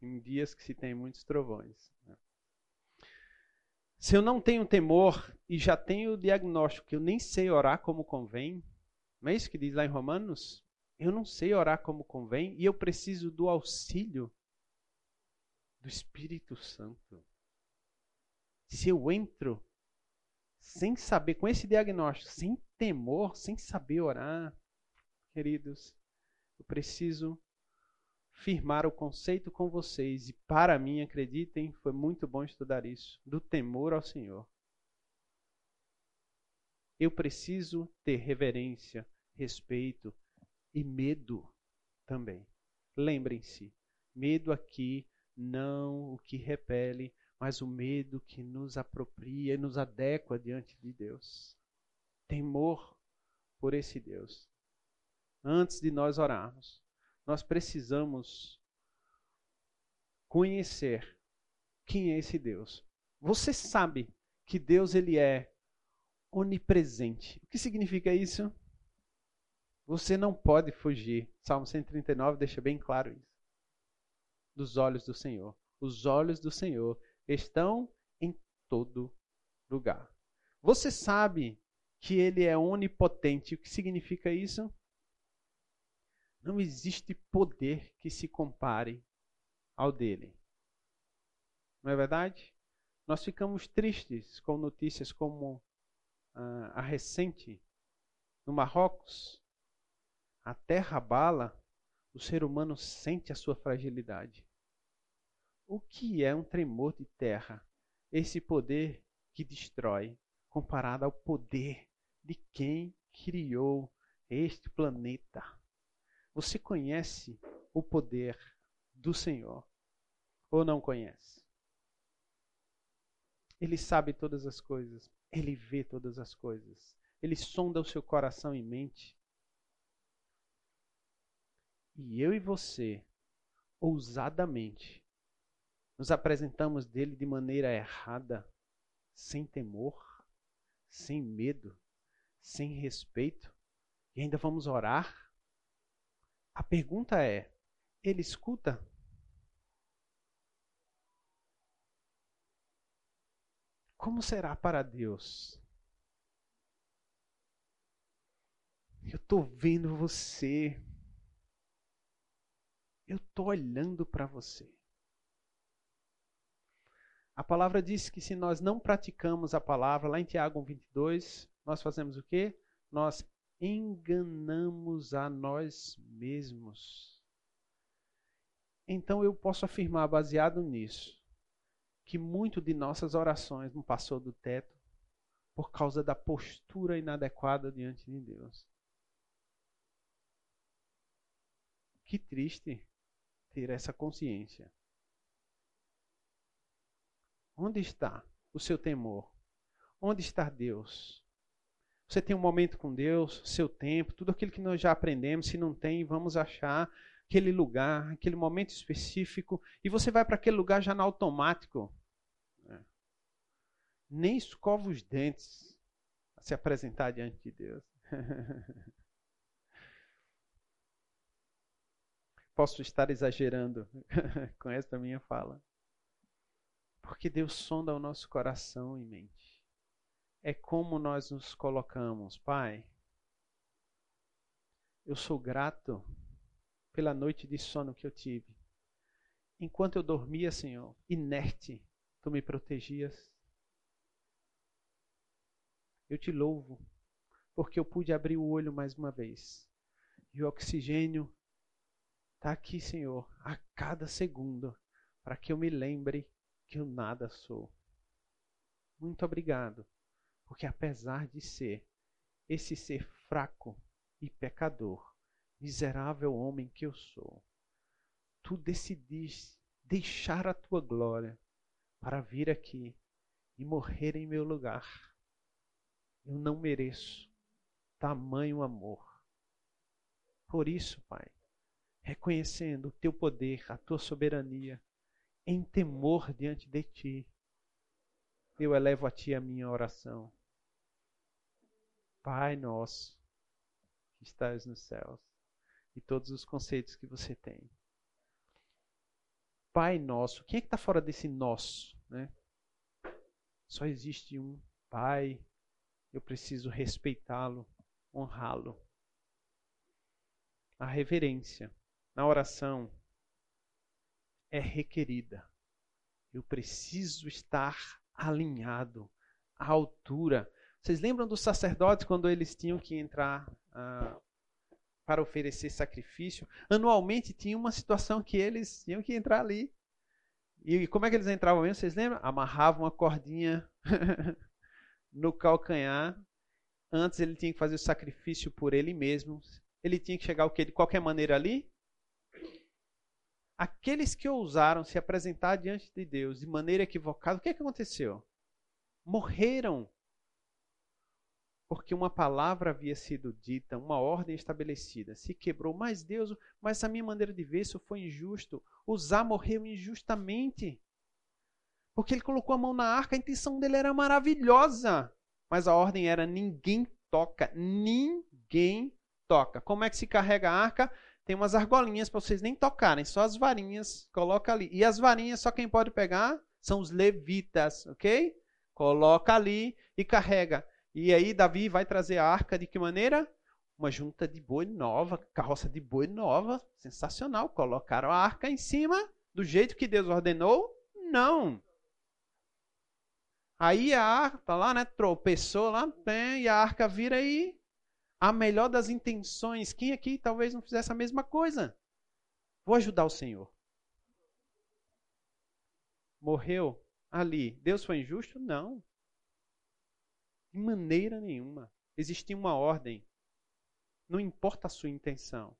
em dias que se tem muitos trovões. Né? Se eu não tenho temor e já tenho o diagnóstico que eu nem sei orar como convém, não é isso que diz lá em Romanos? Eu não sei orar como convém e eu preciso do auxílio do Espírito Santo. Se eu entro sem saber, com esse diagnóstico, sem temor, sem saber orar, queridos, eu preciso firmar o conceito com vocês. E para mim, acreditem, foi muito bom estudar isso, do temor ao Senhor. Eu preciso ter reverência, respeito e medo também. Lembrem-se, medo aqui não o que repele, mas o medo que nos apropria e nos adequa diante de Deus. Temor por esse Deus. Antes de nós orarmos, nós precisamos conhecer quem é esse Deus. Você sabe que Deus ele é onipresente. O que significa isso? Você não pode fugir. Salmo 139 deixa bem claro isso. Dos olhos do Senhor. Os olhos do Senhor estão em todo lugar. Você sabe que ele é onipotente. O que significa isso? Não existe poder que se compare ao dele. Não é verdade? Nós ficamos tristes com notícias como ah, a recente no Marrocos. A terra bala, o ser humano sente a sua fragilidade. O que é um tremor de terra? Esse poder que destrói, comparado ao poder de quem criou este planeta. Você conhece o poder do Senhor ou não conhece? Ele sabe todas as coisas, ele vê todas as coisas, ele sonda o seu coração e mente. E eu e você, ousadamente, nos apresentamos dele de maneira errada, sem temor, sem medo, sem respeito, e ainda vamos orar a pergunta é: ele escuta? Como será para Deus? Eu estou vendo você. Eu estou olhando para você. A palavra diz que se nós não praticamos a palavra, lá em Tiago 22, nós fazemos o quê? Nós enganamos a nós mesmos. Então eu posso afirmar, baseado nisso, que muito de nossas orações não passou do teto por causa da postura inadequada diante de Deus. Que triste ter essa consciência. Onde está o seu temor? Onde está Deus? Você tem um momento com Deus, seu tempo, tudo aquilo que nós já aprendemos. Se não tem, vamos achar aquele lugar, aquele momento específico, e você vai para aquele lugar já no automático. Né? Nem escova os dentes a se apresentar diante de Deus. <laughs> Posso estar exagerando <laughs> com esta minha fala. Porque Deus sonda o nosso coração e mente é como nós nos colocamos. Pai, eu sou grato pela noite de sono que eu tive. Enquanto eu dormia, Senhor, inerte, tu me protegias. Eu te louvo, porque eu pude abrir o olho mais uma vez. E o oxigênio está aqui, Senhor, a cada segundo, para que eu me lembre que eu nada sou. Muito obrigado Porque apesar de ser esse ser fraco e pecador, miserável homem que eu sou, tu decidiste deixar a tua glória para vir aqui e morrer em meu lugar. Eu não mereço tamanho amor. Por isso, Pai, reconhecendo o teu poder, a tua soberania, em temor diante de ti, eu elevo a ti a minha oração. Pai nosso, que estás nos céus, e todos os conceitos que você tem. Pai nosso, quem é que está fora desse nosso? Né? Só existe um Pai, eu preciso respeitá-lo, honrá-lo. A reverência na oração é requerida. Eu preciso estar alinhado à altura. Vocês lembram dos sacerdotes quando eles tinham que entrar ah, para oferecer sacrifício? Anualmente tinha uma situação que eles tinham que entrar ali. E como é que eles entravam mesmo? Vocês lembram? Amarravam uma cordinha <laughs> no calcanhar. Antes ele tinha que fazer o sacrifício por ele mesmo. Ele tinha que chegar o quê? De qualquer maneira ali? Aqueles que ousaram se apresentar diante de Deus de maneira equivocada, o que, é que aconteceu? Morreram. Porque uma palavra havia sido dita, uma ordem estabelecida, se quebrou. Mas Deus, mas a minha maneira de ver isso foi injusto. Usar morreu injustamente. Porque ele colocou a mão na arca, a intenção dele era maravilhosa. Mas a ordem era: ninguém toca, ninguém toca. Como é que se carrega a arca? Tem umas argolinhas para vocês nem tocarem, só as varinhas, coloca ali. E as varinhas só quem pode pegar são os levitas, ok? Coloca ali e carrega. E aí Davi vai trazer a arca de que maneira? Uma junta de boi nova, carroça de boi nova, sensacional. Colocaram a arca em cima do jeito que Deus ordenou? Não. Aí a arca tá lá, né? Tropeçou lá, e a arca vira e a melhor das intenções. Quem aqui talvez não fizesse a mesma coisa? Vou ajudar o Senhor. Morreu ali. Deus foi injusto? Não. De maneira nenhuma. Existia uma ordem. Não importa a sua intenção.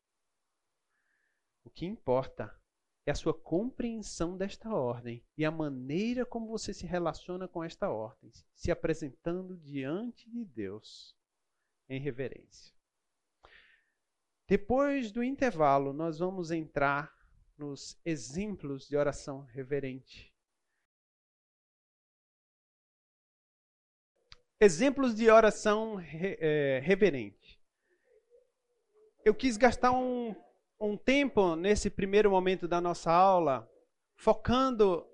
O que importa é a sua compreensão desta ordem e a maneira como você se relaciona com esta ordem, se apresentando diante de Deus em reverência. Depois do intervalo, nós vamos entrar nos exemplos de oração reverente. Exemplos de oração re, é, reverente. Eu quis gastar um, um tempo nesse primeiro momento da nossa aula focando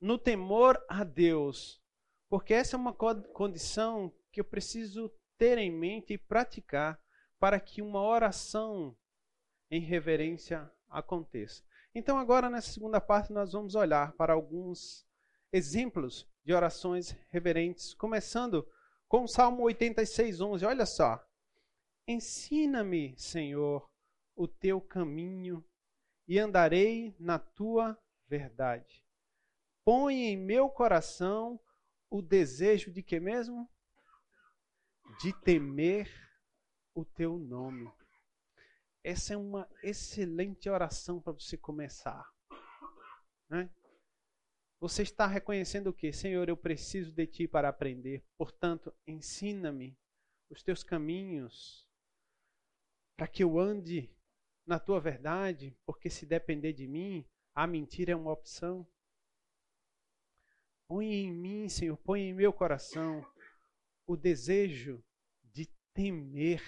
no temor a Deus, porque essa é uma condição que eu preciso ter em mente e praticar para que uma oração em reverência aconteça. Então, agora nessa segunda parte, nós vamos olhar para alguns exemplos de orações reverentes, começando com o Salmo 86, 11. Olha só. Ensina-me, Senhor, o teu caminho e andarei na tua verdade. Põe em meu coração o desejo de que mesmo? De temer o teu nome. Essa é uma excelente oração para você começar. Né? Você está reconhecendo o que? Senhor, eu preciso de ti para aprender. Portanto, ensina-me os teus caminhos, para que eu ande na tua verdade, porque se depender de mim, a mentira é uma opção. Põe em mim, Senhor, põe em meu coração o desejo de temer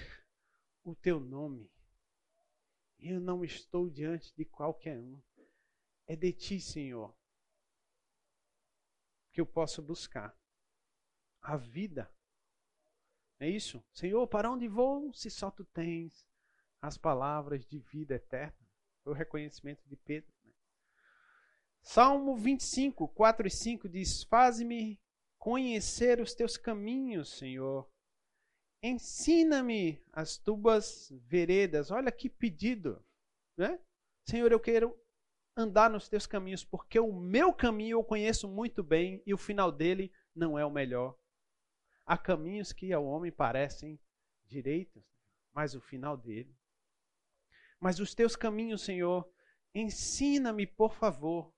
o teu nome. Eu não estou diante de qualquer um. É de ti, Senhor, que eu posso buscar a vida. É isso? Senhor, para onde vou se só tu tens as palavras de vida eterna? Foi o reconhecimento de Pedro. Né? Salmo 25, 4 e 5 diz: Faze-me conhecer os teus caminhos, Senhor. Ensina-me as tuas veredas. Olha que pedido, né? Senhor, eu quero andar nos teus caminhos, porque o meu caminho eu conheço muito bem e o final dele não é o melhor. Há caminhos que ao homem parecem direitos, mas o final dele. Mas os teus caminhos, Senhor, ensina-me, por favor,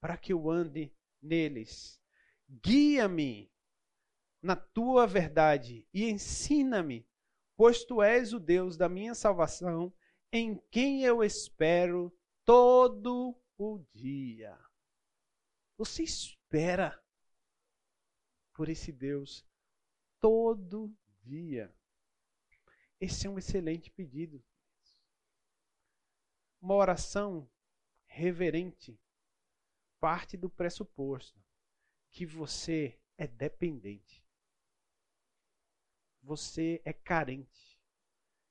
para que eu ande neles. Guia-me na tua verdade e ensina-me, pois tu és o Deus da minha salvação, em quem eu espero todo o dia. Você espera por esse Deus todo dia. Esse é um excelente pedido. Uma oração reverente parte do pressuposto que você é dependente. Você é carente.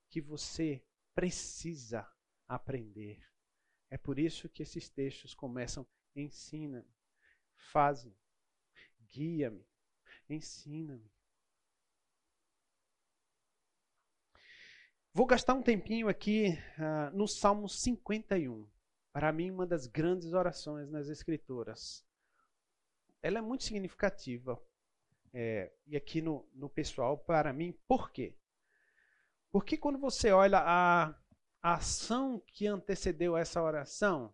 Que você precisa aprender. É por isso que esses textos começam: ensina-me, faz-me, guia-me, ensina-me. Vou gastar um tempinho aqui uh, no Salmo 51. Para mim, uma das grandes orações nas Escrituras. Ela é muito significativa. É, e aqui no, no pessoal, para mim, por quê? Porque quando você olha a, a ação que antecedeu essa oração,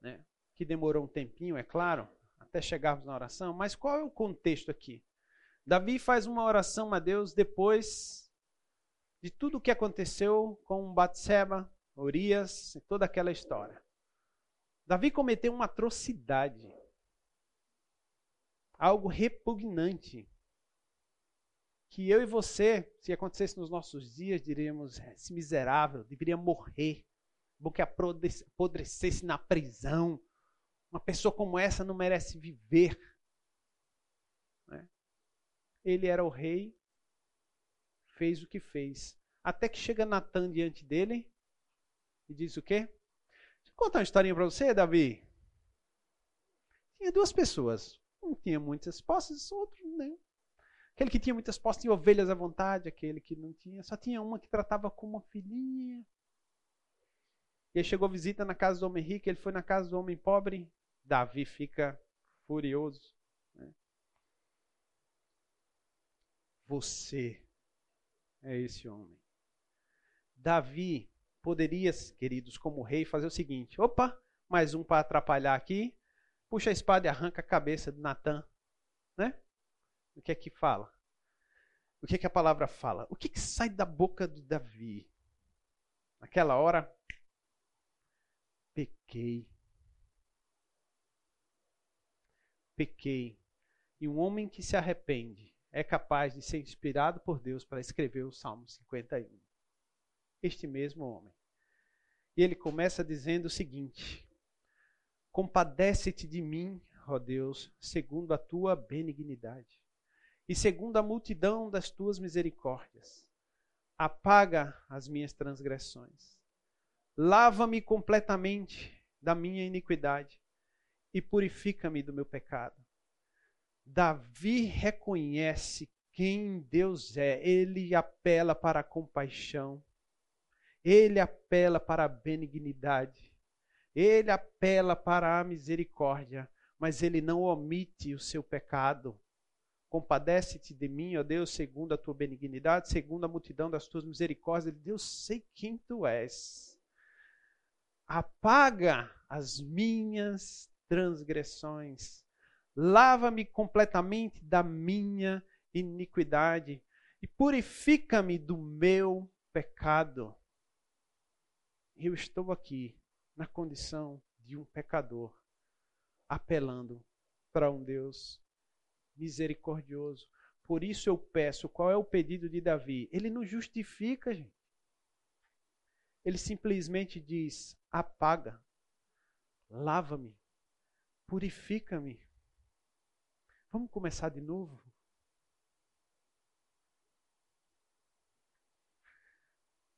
né, que demorou um tempinho, é claro, até chegarmos na oração, mas qual é o contexto aqui? Davi faz uma oração a Deus depois de tudo o que aconteceu com Batseba, Urias e toda aquela história. Davi cometeu uma atrocidade, algo repugnante, que eu e você, se acontecesse nos nossos dias, diríamos: esse miserável deveria morrer, bom que apodrecesse na prisão. Uma pessoa como essa não merece viver. Né? Ele era o rei fez o que fez. Até que chega Natan diante dele e diz o quê? Deixa eu contar uma historinha para você, Davi. Tinha duas pessoas. Um tinha muitas posses, outro não. Aquele que tinha muitas posses tinha ovelhas à vontade, aquele que não tinha, só tinha uma que tratava como uma filhinha. E aí chegou visita na casa do homem rico, ele foi na casa do homem pobre. Davi fica furioso. Né? Você é esse homem. Davi poderia, queridos, como rei, fazer o seguinte: opa, mais um para atrapalhar aqui, puxa a espada e arranca a cabeça de Natan. Né? O que é que fala? O que é que a palavra fala? O que, é que sai da boca de Davi? Naquela hora, pequei. Pequei. E um homem que se arrepende é capaz de ser inspirado por Deus para escrever o Salmo 51. Este mesmo homem. E ele começa dizendo o seguinte: Compadece-te de mim, ó Deus, segundo a tua benignidade, e segundo a multidão das tuas misericórdias. Apaga as minhas transgressões. Lava-me completamente da minha iniquidade e purifica-me do meu pecado Davi reconhece quem Deus é, ele apela para a compaixão, ele apela para a benignidade, ele apela para a misericórdia, mas ele não omite o seu pecado. Compadece-te de mim, ó Deus, segundo a tua benignidade, segundo a multidão das tuas misericórdias. Deus, sei quem tu és. Apaga as minhas transgressões lava-me completamente da minha iniquidade e purifica-me do meu pecado. Eu estou aqui na condição de um pecador, apelando para um Deus misericordioso. Por isso eu peço, qual é o pedido de Davi? Ele não justifica, gente. Ele simplesmente diz: apaga, lava-me, purifica-me Vamos começar de novo?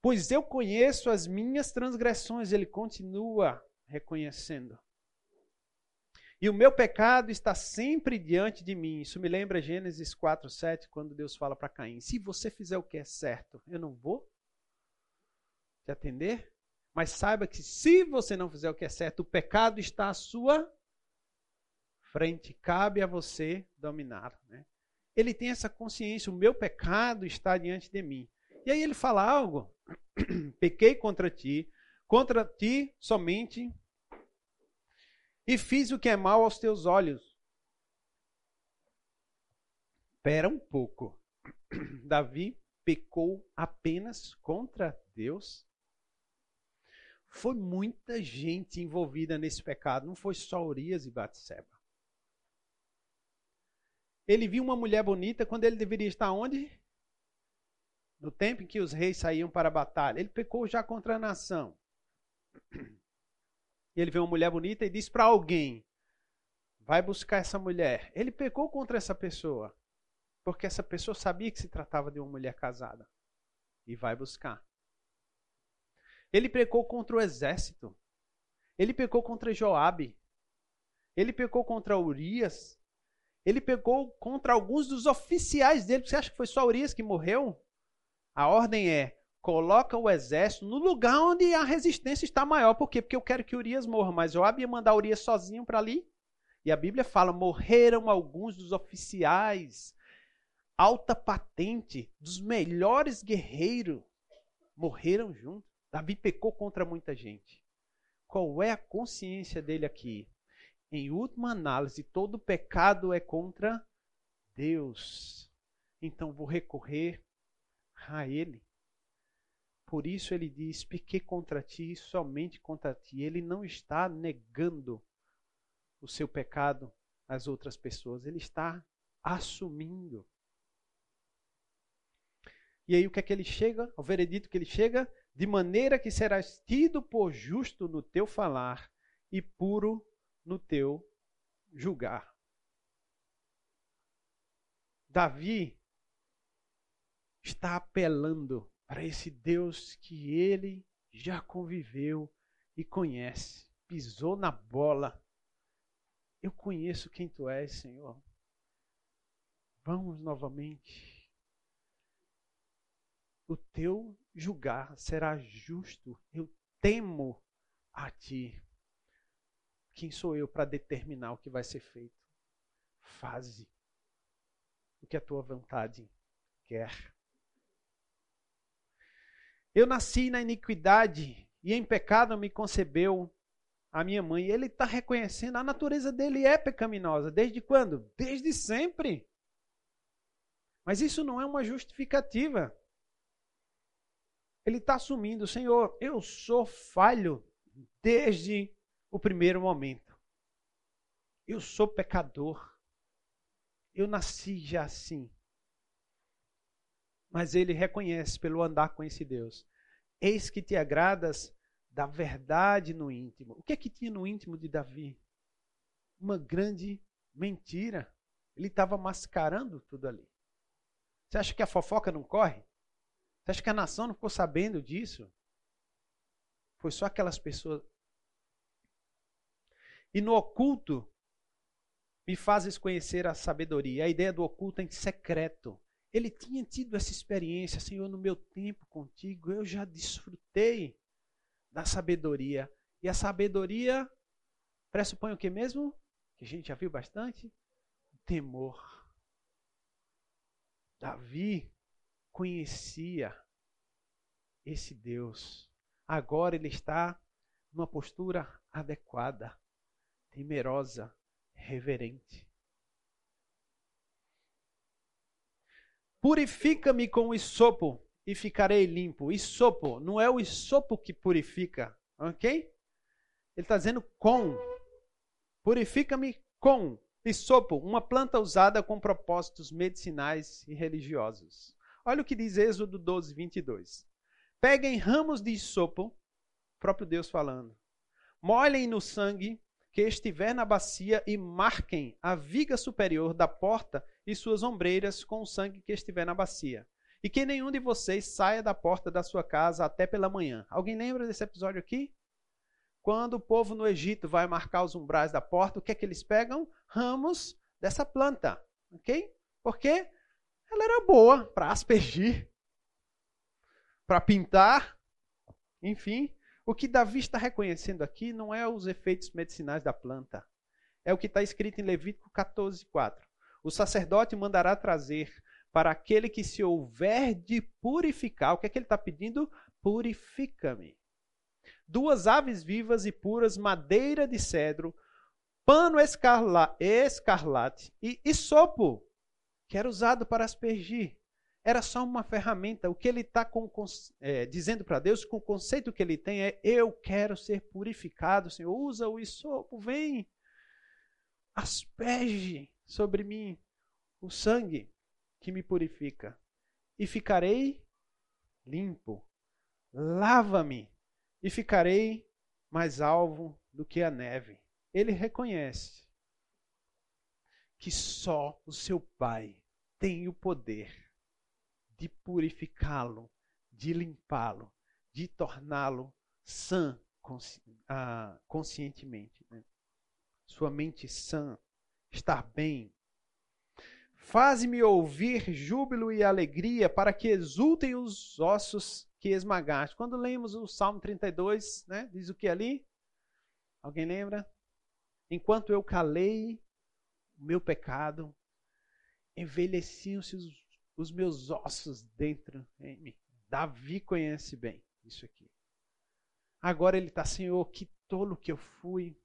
Pois eu conheço as minhas transgressões, ele continua reconhecendo. E o meu pecado está sempre diante de mim. Isso me lembra Gênesis 4, 7, quando Deus fala para Caim: Se você fizer o que é certo, eu não vou te atender. Mas saiba que se você não fizer o que é certo, o pecado está à sua frente, cabe a você dominar. Né? ele tem essa consciência, o meu pecado está diante de mim. E aí ele fala algo: <clears throat> pequei contra ti, contra ti somente, e fiz o que é mal aos teus olhos. Espera um pouco. <clears throat> Davi pecou apenas contra Deus? Foi muita gente envolvida nesse pecado, não foi só Urias e Batseba. Ele viu uma mulher bonita quando ele deveria estar onde? No tempo em que os reis saíam para a batalha. Ele pecou já contra a nação. E ele vê uma mulher bonita e diz para alguém: vai buscar essa mulher. Ele pecou contra essa pessoa, porque essa pessoa sabia que se tratava de uma mulher casada. E vai buscar. Ele pecou contra o exército. Ele pecou contra Joabe. Ele pecou contra Urias. Ele pecou contra alguns dos oficiais dele. Você acha que foi só Urias que morreu? A ordem é: coloca o exército no lugar onde a resistência está maior. Por quê? Porque eu quero que Urias morra. Mas Joabe ia mandar Urias sozinho para ali. E a Bíblia fala: morreram alguns dos oficiais, alta patente, dos melhores guerreiros, morreram juntos. Davi pecou contra muita gente. Qual é a consciência dele aqui? Em última análise, todo pecado é contra Deus. Então vou recorrer a Ele. Por isso ele diz: pequei contra ti, somente contra ti. Ele não está negando o seu pecado às outras pessoas, ele está assumindo. E aí o que é que ele chega? O veredito que ele chega? de maneira que serás tido por justo no teu falar e puro no teu julgar. Davi está apelando para esse Deus que ele já conviveu e conhece, pisou na bola. Eu conheço quem tu és, Senhor. Vamos novamente. O teu julgar, será justo. Eu temo a ti. Quem sou eu para determinar o que vai ser feito? Faze o que a tua vontade quer. Eu nasci na iniquidade e em pecado me concebeu a minha mãe. Ele está reconhecendo a natureza dele é pecaminosa. Desde quando? Desde sempre. Mas isso não é uma justificativa ele está assumindo, Senhor, eu sou falho desde o primeiro momento. Eu sou pecador. Eu nasci já assim. Mas ele reconhece pelo andar com esse Deus. Eis que te agradas da verdade no íntimo. O que é que tinha no íntimo de Davi? Uma grande mentira. Ele estava mascarando tudo ali. Você acha que a fofoca não corre? Você acha que a nação não ficou sabendo disso? Foi só aquelas pessoas. E no oculto, me fazes conhecer a sabedoria. A ideia do oculto é em secreto. Ele tinha tido essa experiência, Senhor, no meu tempo contigo, eu já desfrutei da sabedoria. E a sabedoria pressupõe o que mesmo? Que a gente já viu bastante? Temor. Davi conhecia esse Deus. Agora ele está numa postura adequada, temerosa, reverente. Purifica-me com o isopo e ficarei limpo. Isopo não é o isopo que purifica, ok? Ele está dizendo com. Purifica-me com isopo, uma planta usada com propósitos medicinais e religiosos. Olha o que diz Êxodo 12, 22. Peguem ramos de sopo, próprio Deus falando, molhem no sangue que estiver na bacia e marquem a viga superior da porta e suas ombreiras com o sangue que estiver na bacia. E que nenhum de vocês saia da porta da sua casa até pela manhã. Alguém lembra desse episódio aqui? Quando o povo no Egito vai marcar os umbrais da porta, o que é que eles pegam? Ramos dessa planta, ok? Por quê? ela era boa para aspergir, para pintar, enfim. O que Davi está reconhecendo aqui não é os efeitos medicinais da planta, é o que está escrito em Levítico 14, 4. o sacerdote mandará trazer para aquele que se houver de purificar. O que é que ele está pedindo? Purifica-me. Duas aves vivas e puras, madeira de cedro, pano escarla, escarlate e, e sopo, que era usado para aspergir. Era só uma ferramenta. O que ele está é, dizendo para Deus, com o conceito que ele tem, é: eu quero ser purificado, Senhor. Usa o isopo, vem, asperge sobre mim o sangue que me purifica, e ficarei limpo. Lava-me, e ficarei mais alvo do que a neve. Ele reconhece que só o seu Pai tem o poder de purificá-lo, de limpá-lo, de torná-lo sã consci uh, conscientemente. Né? Sua mente sã, estar bem. Faze-me ouvir júbilo e alegria para que exultem os ossos que esmagaste. Quando lemos o Salmo 32, né, diz o que ali? Alguém lembra? Enquanto eu calei o meu pecado, envelheciam-se os os meus ossos dentro em mim. Davi conhece bem isso aqui. Agora ele está, Senhor, que tolo que eu fui.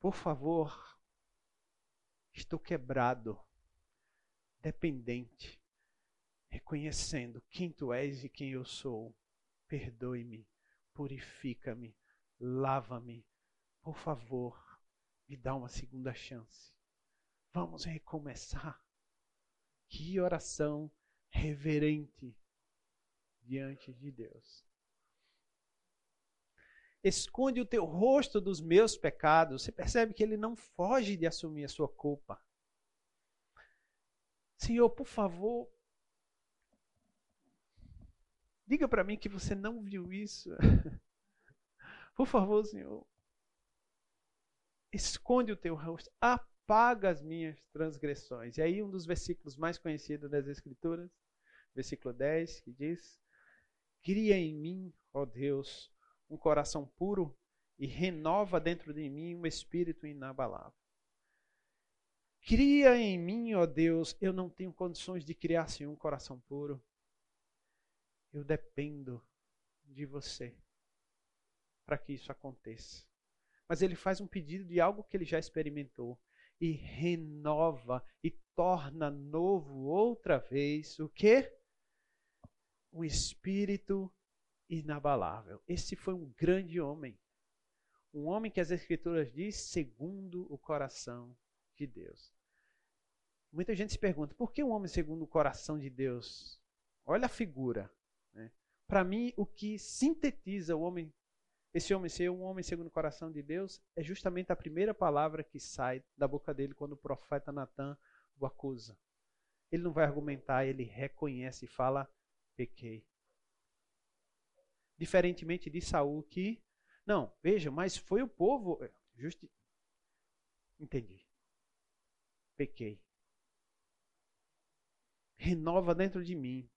Por favor, estou quebrado, dependente, reconhecendo quem tu és e quem eu sou. Perdoe-me, purifica-me, lava-me. Por favor, me dá uma segunda chance. Vamos recomeçar. Que oração reverente diante de Deus. Esconde o teu rosto dos meus pecados. Você percebe que ele não foge de assumir a sua culpa. Senhor, por favor, diga para mim que você não viu isso. <laughs> por favor, Senhor. Esconde o teu rosto apaga as minhas transgressões. E aí, um dos versículos mais conhecidos das Escrituras, versículo 10, que diz: Cria em mim, ó Deus, um coração puro e renova dentro de mim um espírito inabalável. Cria em mim, ó Deus, eu não tenho condições de criar sem um coração puro. Eu dependo de você para que isso aconteça. Mas ele faz um pedido de algo que ele já experimentou e renova e torna novo outra vez o que? Um espírito inabalável. Esse foi um grande homem. Um homem que as Escrituras diz segundo o coração de Deus. Muita gente se pergunta, por que um homem segundo o coração de Deus? Olha a figura. Né? Para mim, o que sintetiza o homem esse homem ser um homem segundo o coração de Deus é justamente a primeira palavra que sai da boca dele quando o profeta Natan o acusa. Ele não vai argumentar, ele reconhece e fala: pequei. Diferentemente de Saul que não, veja, mas foi o povo é, justi... Entendi. Pequei. Renova dentro de mim.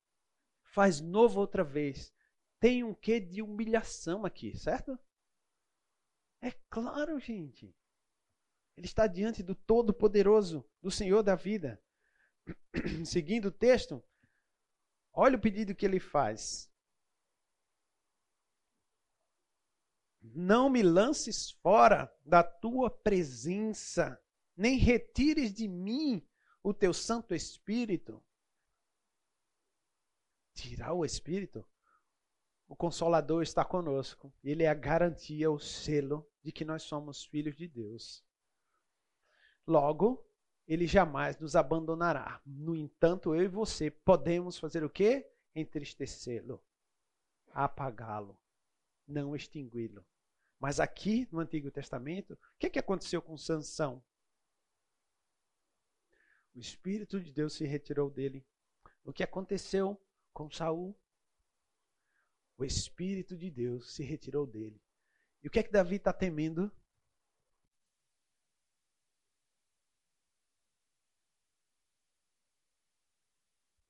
Faz novo outra vez tem um quê de humilhação aqui, certo? É claro, gente. Ele está diante do Todo-Poderoso, do Senhor da vida. <clears throat> Seguindo o texto, olha o pedido que ele faz. Não me lances fora da tua presença, nem retires de mim o teu Santo Espírito. Tirar o Espírito? O Consolador está conosco. Ele é a garantia, o selo de que nós somos filhos de Deus. Logo, ele jamais nos abandonará. No entanto, eu e você podemos fazer o quê? Entristecê-lo, apagá-lo, não extingui-lo. Mas aqui no Antigo Testamento, o que, que aconteceu com Sansão? O Espírito de Deus se retirou dele. O que aconteceu com Saul? O Espírito de Deus se retirou dele. E o que é que Davi está temendo?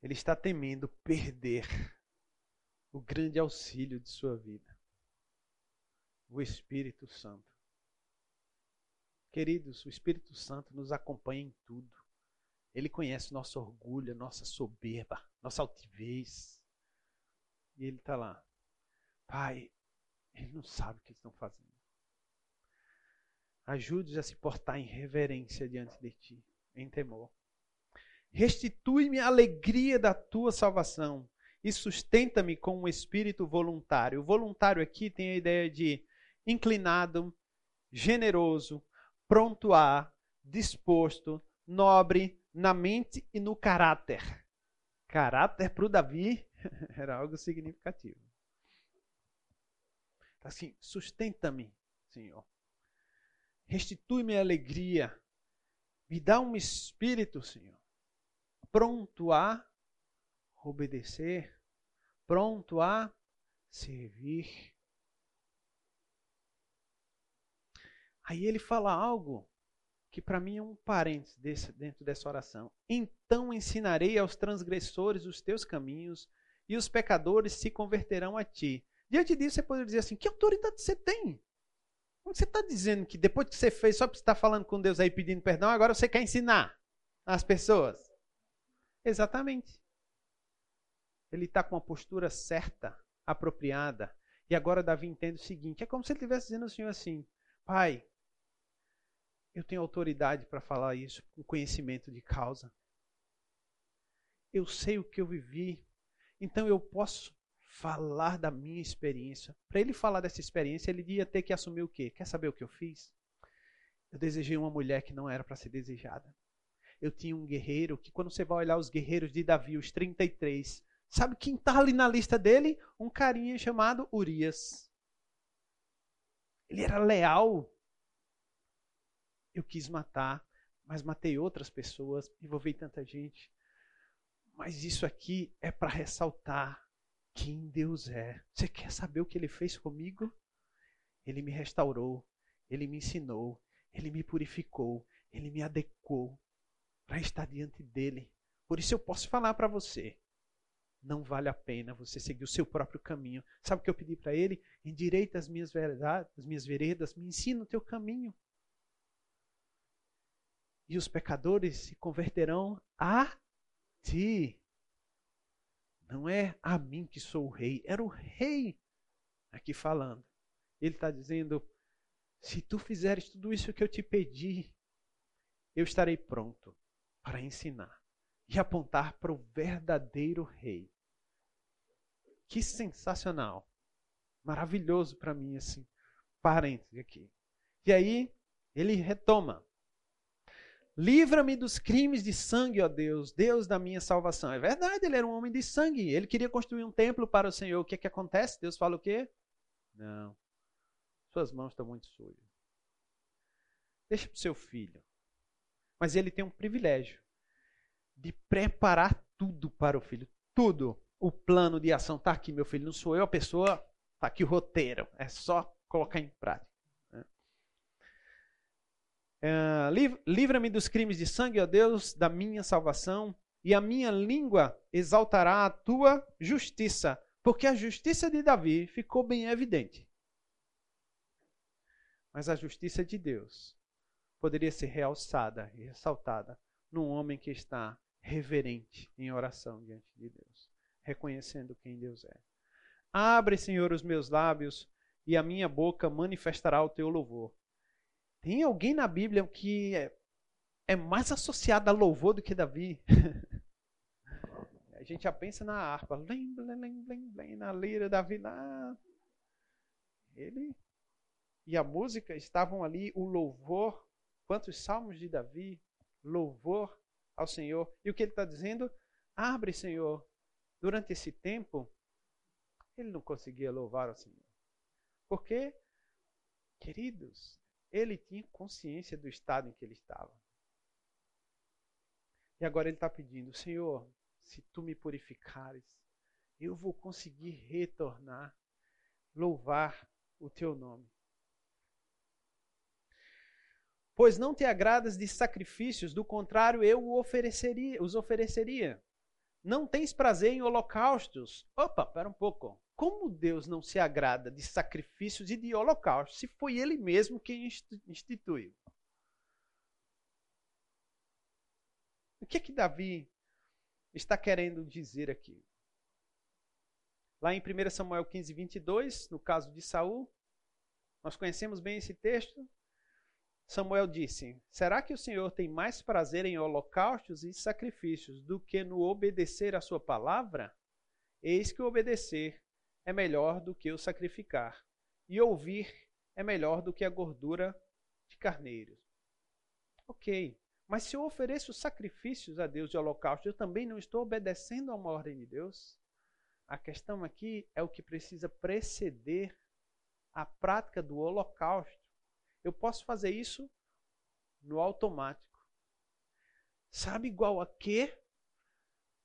Ele está temendo perder o grande auxílio de sua vida, o Espírito Santo. Queridos, o Espírito Santo nos acompanha em tudo. Ele conhece nosso orgulho, nossa soberba, nossa altivez. E ele está lá. Pai, ele não sabe o que estão fazendo. Ajude-os a se portar em reverência diante de ti, em temor. Restitui-me a alegria da tua salvação e sustenta-me com um espírito voluntário. O voluntário aqui tem a ideia de inclinado, generoso, pronto a, disposto, nobre na mente e no caráter. Caráter para o Davi <laughs> era algo significativo. Assim, sustenta-me, Senhor. Restitui-me a alegria. Me dá um espírito, Senhor, pronto a obedecer, pronto a servir. Aí ele fala algo que para mim é um parênteses desse, dentro dessa oração. Então ensinarei aos transgressores os teus caminhos e os pecadores se converterão a ti. Diante disso, você pode dizer assim: que autoridade você tem? Como você está dizendo que depois que você fez, só porque você está falando com Deus aí pedindo perdão, agora você quer ensinar as pessoas? Exatamente. Ele está com a postura certa, apropriada. E agora Davi entende o seguinte: é como se ele estivesse dizendo ao Senhor assim: Pai, eu tenho autoridade para falar isso com conhecimento de causa. Eu sei o que eu vivi, então eu posso falar da minha experiência. Para ele falar dessa experiência, ele ia ter que assumir o quê? Quer saber o que eu fiz? Eu desejei uma mulher que não era para ser desejada. Eu tinha um guerreiro que, quando você vai olhar os guerreiros de Davi, os 33, sabe quem está ali na lista dele? Um carinha chamado Urias. Ele era leal eu quis matar, mas matei outras pessoas, envolvi tanta gente. Mas isso aqui é para ressaltar quem Deus é. Você quer saber o que ele fez comigo? Ele me restaurou, ele me ensinou, ele me purificou, ele me adequou para estar diante dele. Por isso eu posso falar para você: não vale a pena você seguir o seu próprio caminho. Sabe o que eu pedi para ele? Endireita as minhas verdades, as minhas veredas, me ensina o teu caminho e os pecadores se converterão a ti. Não é a mim que sou o rei, era o rei aqui falando. Ele está dizendo: se tu fizeres tudo isso que eu te pedi, eu estarei pronto para ensinar e apontar para o verdadeiro rei. Que sensacional! Maravilhoso para mim, assim. Parênteses aqui. E aí, ele retoma. Livra-me dos crimes de sangue, ó Deus, Deus da minha salvação. É verdade, ele era um homem de sangue. Ele queria construir um templo para o Senhor. O que é que acontece? Deus fala o quê? Não. Suas mãos estão muito sujas. Deixa para o seu filho. Mas ele tem um privilégio de preparar tudo para o filho. Tudo. O plano de ação está aqui, meu filho. Não sou eu a pessoa, está aqui o roteiro. É só colocar em prática. Uh, Livra-me dos crimes de sangue, ó Deus, da minha salvação, e a minha língua exaltará a tua justiça, porque a justiça de Davi ficou bem evidente. Mas a justiça de Deus poderia ser realçada e ressaltada num homem que está reverente em oração diante de Deus, reconhecendo quem Deus é. Abre, Senhor, os meus lábios, e a minha boca manifestará o teu louvor. Tem alguém na Bíblia que é, é mais associado a louvor do que Davi? <laughs> a gente já pensa na harpa, lem, lem, lem, lem, na lira, Davi lá. Ele e a música estavam ali, o louvor. Quantos salmos de Davi? Louvor ao Senhor. E o que ele está dizendo? Abre, Senhor. Durante esse tempo, ele não conseguia louvar ao Senhor. Porque, queridos, ele tinha consciência do estado em que ele estava. E agora ele está pedindo: Senhor, se tu me purificares, eu vou conseguir retornar, louvar o teu nome. Pois não te agradas de sacrifícios, do contrário, eu ofereceria, os ofereceria. Não tens prazer em holocaustos. Opa, espera um pouco como Deus não se agrada de sacrifícios e de holocaustos, se foi ele mesmo quem instituiu? O que é que Davi está querendo dizer aqui? Lá em 1 Samuel 15, 22, no caso de Saul, nós conhecemos bem esse texto. Samuel disse: Será que o Senhor tem mais prazer em holocaustos e sacrifícios do que no obedecer à sua palavra? Eis que obedecer é melhor do que o sacrificar, e ouvir é melhor do que a gordura de carneiros. Ok, mas se eu ofereço sacrifícios a Deus de holocausto, eu também não estou obedecendo a uma ordem de Deus? A questão aqui é o que precisa preceder a prática do holocausto. Eu posso fazer isso no automático. Sabe igual a quê?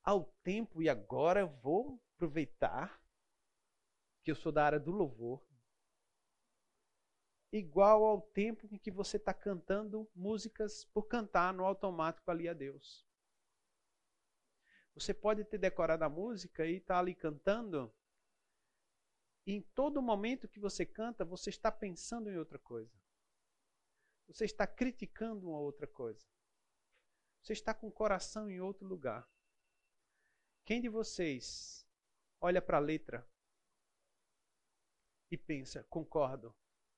Ao tempo e agora eu vou aproveitar que eu sou da área do louvor. Igual ao tempo em que você está cantando músicas por cantar no automático ali a Deus. Você pode ter decorado a música e estar tá ali cantando. E em todo momento que você canta, você está pensando em outra coisa. Você está criticando uma outra coisa. Você está com o coração em outro lugar. Quem de vocês olha para a letra e pensa: concordo,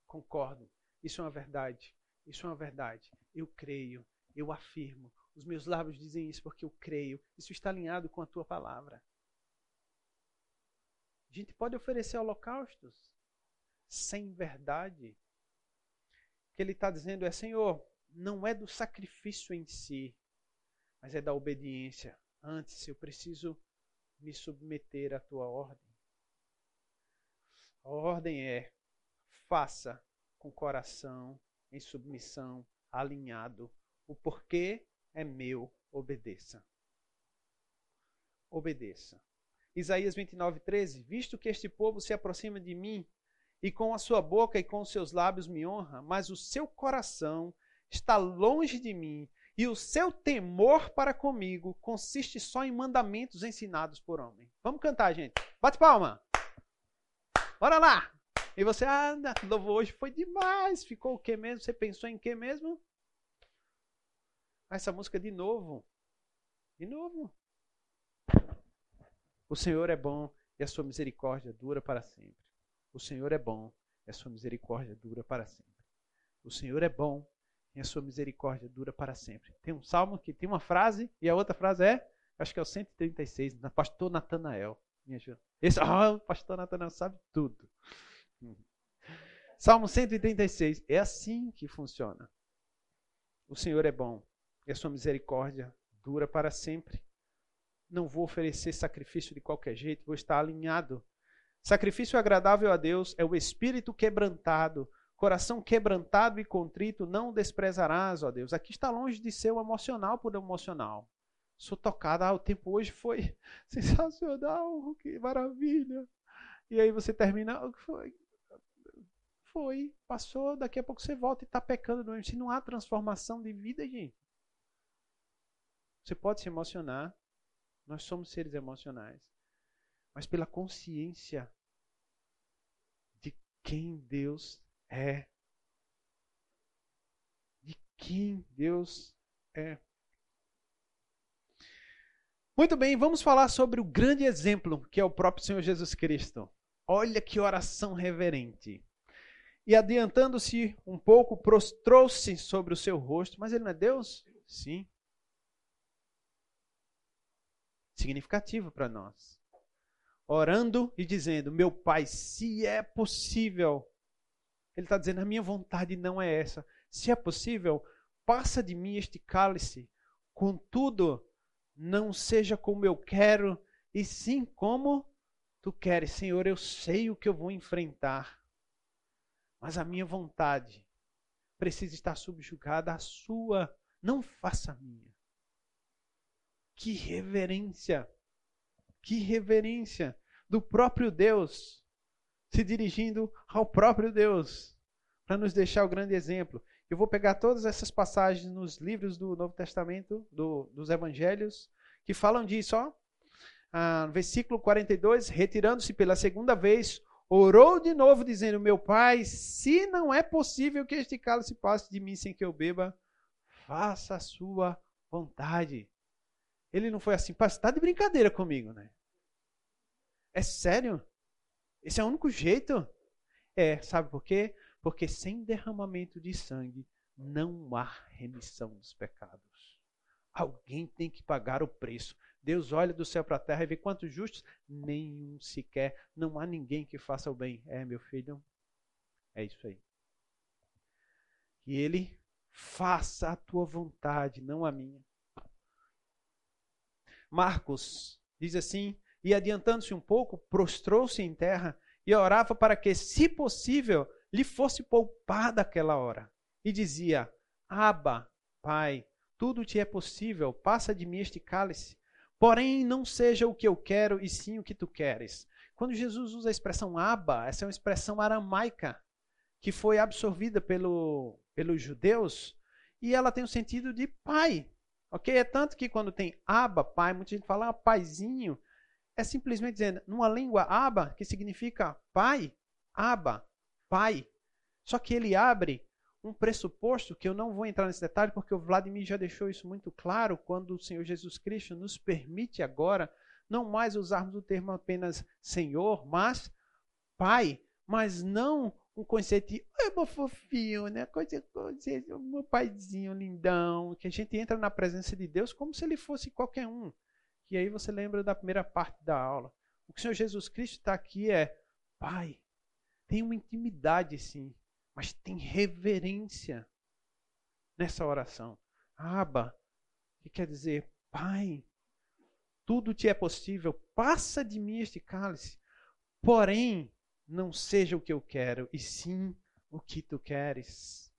concordo, isso é uma verdade, isso é uma verdade, eu creio, eu afirmo, os meus lábios dizem isso porque eu creio. Isso está alinhado com a tua palavra. A gente pode oferecer holocaustos sem verdade. O que ele está dizendo é: Senhor, não é do sacrifício em si, mas é da obediência. Antes eu preciso me submeter à tua ordem. A ordem é: faça com coração em submissão, alinhado. O porquê é meu, obedeça. Obedeça. Isaías 29, 13. Visto que este povo se aproxima de mim, e com a sua boca e com os seus lábios me honra, mas o seu coração está longe de mim, e o seu temor para comigo consiste só em mandamentos ensinados por homem. Vamos cantar, gente. Bate palma. Bora lá. E você, ah, louvor hoje foi demais. Ficou o que mesmo? Você pensou em que mesmo? essa música de novo. De novo. O Senhor é bom e a sua misericórdia dura para sempre. O Senhor é bom e a sua misericórdia dura para sempre. O Senhor é bom e a sua misericórdia dura para sempre. Tem um salmo que tem uma frase e a outra frase é, acho que é o 136, da pastor Natanael. Esse, <laughs> ah, o pastor Natanael sabe tudo. Salmo 136. É assim que funciona. O Senhor é bom e a sua misericórdia dura para sempre. Não vou oferecer sacrifício de qualquer jeito, vou estar alinhado. Sacrifício agradável a Deus é o espírito quebrantado, coração quebrantado e contrito, não desprezarás, ó Deus. Aqui está longe de ser o emocional por emocional. Sou tocada, ah, o tempo hoje foi <laughs> sensacional, que maravilha. E aí você termina, o que foi? Foi, passou, daqui a pouco você volta e está pecando. Se não há transformação de vida, gente. Você pode se emocionar, nós somos seres emocionais, mas pela consciência de quem Deus é. De quem Deus é. Muito bem, vamos falar sobre o grande exemplo que é o próprio Senhor Jesus Cristo. Olha que oração reverente. E adiantando-se um pouco, prostrou-se sobre o seu rosto. Mas ele não é Deus? Sim significativo para nós. Orando e dizendo: Meu Pai, se é possível. Ele está dizendo: A minha vontade não é essa. Se é possível, passa de mim este cálice. Contudo, não seja como eu quero, e sim como tu queres. Senhor, eu sei o que eu vou enfrentar. Mas a minha vontade precisa estar subjugada à sua. Não faça a minha. Que reverência! Que reverência do próprio Deus se dirigindo ao próprio Deus para nos deixar o grande exemplo. Eu vou pegar todas essas passagens nos livros do Novo Testamento, do, dos Evangelhos, que falam disso. Ó. Ah, versículo 42, retirando-se pela segunda vez, orou de novo, dizendo: Meu pai, se não é possível que este cálice passe de mim sem que eu beba, faça a sua vontade. Ele não foi assim, está de brincadeira comigo, né? É sério? Esse é o único jeito? É, sabe por quê? Porque sem derramamento de sangue não há remissão dos pecados. Alguém tem que pagar o preço. Deus olha do céu para a terra e vê quantos justos? Nenhum sequer. Não há ninguém que faça o bem. É, meu filho, é isso aí. Que ele faça a tua vontade, não a minha. Marcos diz assim: e adiantando-se um pouco, prostrou-se em terra e orava para que, se possível, lhe fosse poupada aquela hora. E dizia: Aba, Pai, tudo te é possível, passa de mim este cálice. Porém, não seja o que eu quero, e sim o que tu queres. Quando Jesus usa a expressão Aba, essa é uma expressão aramaica que foi absorvida pelo, pelos judeus e ela tem o sentido de pai. Ok? É tanto que quando tem Aba, pai, muita gente fala ah, paizinho é simplesmente dizendo, numa língua aba, que significa pai, aba, pai. Só que ele abre um pressuposto que eu não vou entrar nesse detalhe, porque o Vladimir já deixou isso muito claro quando o Senhor Jesus Cristo nos permite agora não mais usarmos o termo apenas Senhor, mas Pai, mas não um conceito de é meu fofinho, né? Coisa, coisa, meu paizinho lindão, que a gente entra na presença de Deus como se ele fosse qualquer um. E aí você lembra da primeira parte da aula. O que o Senhor Jesus Cristo está aqui é, Pai, tem uma intimidade sim, mas tem reverência nessa oração. Aba, que quer dizer, Pai, tudo te é possível, passa de mim este cálice, porém, não seja o que eu quero, e sim o que tu queres.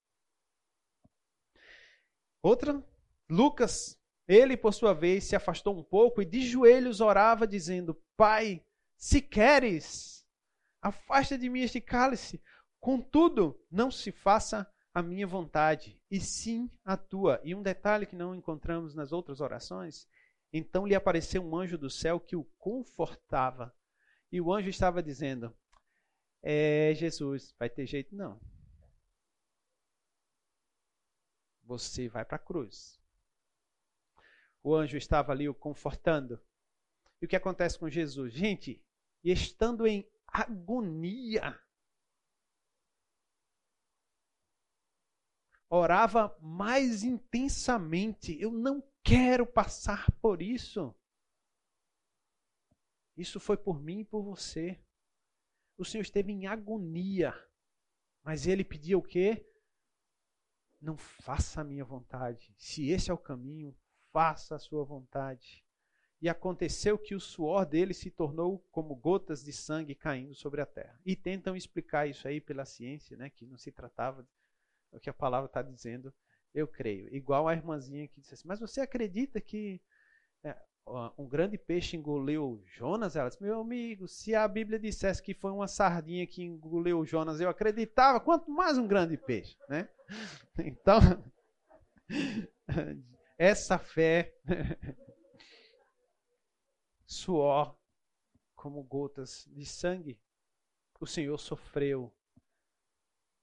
Outra, Lucas ele, por sua vez, se afastou um pouco e de joelhos orava, dizendo: Pai, se queres, afasta de mim este cálice. Contudo, não se faça a minha vontade, e sim a tua. E um detalhe que não encontramos nas outras orações: então lhe apareceu um anjo do céu que o confortava. E o anjo estava dizendo: É, Jesus, vai ter jeito não. Você vai para a cruz o anjo estava ali o confortando. E o que acontece com Jesus? Gente, estando em agonia, orava mais intensamente. Eu não quero passar por isso. Isso foi por mim e por você. O Senhor esteve em agonia. Mas ele pedia o quê? Não faça a minha vontade. Se esse é o caminho, faça a sua vontade. E aconteceu que o suor dele se tornou como gotas de sangue caindo sobre a terra. E tentam explicar isso aí pela ciência, né, que não se tratava do que a palavra está dizendo, eu creio. Igual a irmãzinha que disse assim, mas você acredita que é, um grande peixe engoliu Jonas? Ela disse, meu amigo, se a Bíblia dissesse que foi uma sardinha que engoliu Jonas, eu acreditava, quanto mais um grande peixe, né? <laughs> Então, <laughs> essa fé, <laughs> suor como gotas de sangue, o Senhor sofreu,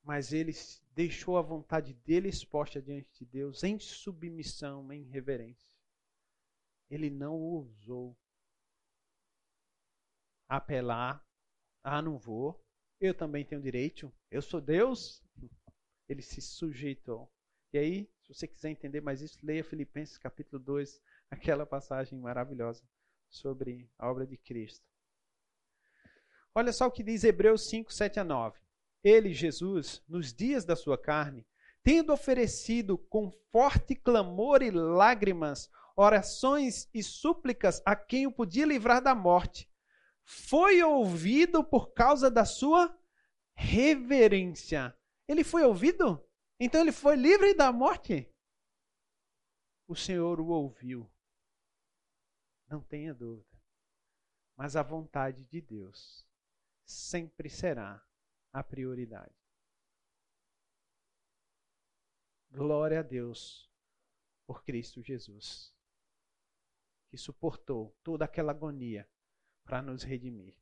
mas ele deixou a vontade dele exposta diante de Deus em submissão, em reverência. Ele não ousou apelar, ah, não vou, eu também tenho direito, eu sou Deus. Ele se sujeitou. E aí, se você quiser entender mais isso, leia Filipenses capítulo 2, <laughs> aquela passagem maravilhosa sobre a obra de Cristo. Olha só o que diz Hebreus 5, 7 a 9. Ele, Jesus, nos dias da sua carne, tendo oferecido com forte clamor e lágrimas, orações e súplicas a quem o podia livrar da morte, foi ouvido por causa da sua reverência. Ele foi ouvido? Então ele foi livre da morte. O Senhor o ouviu. Não tenha dúvida. Mas a vontade de Deus sempre será a prioridade. Glória a Deus por Cristo Jesus, que suportou toda aquela agonia para nos redimir.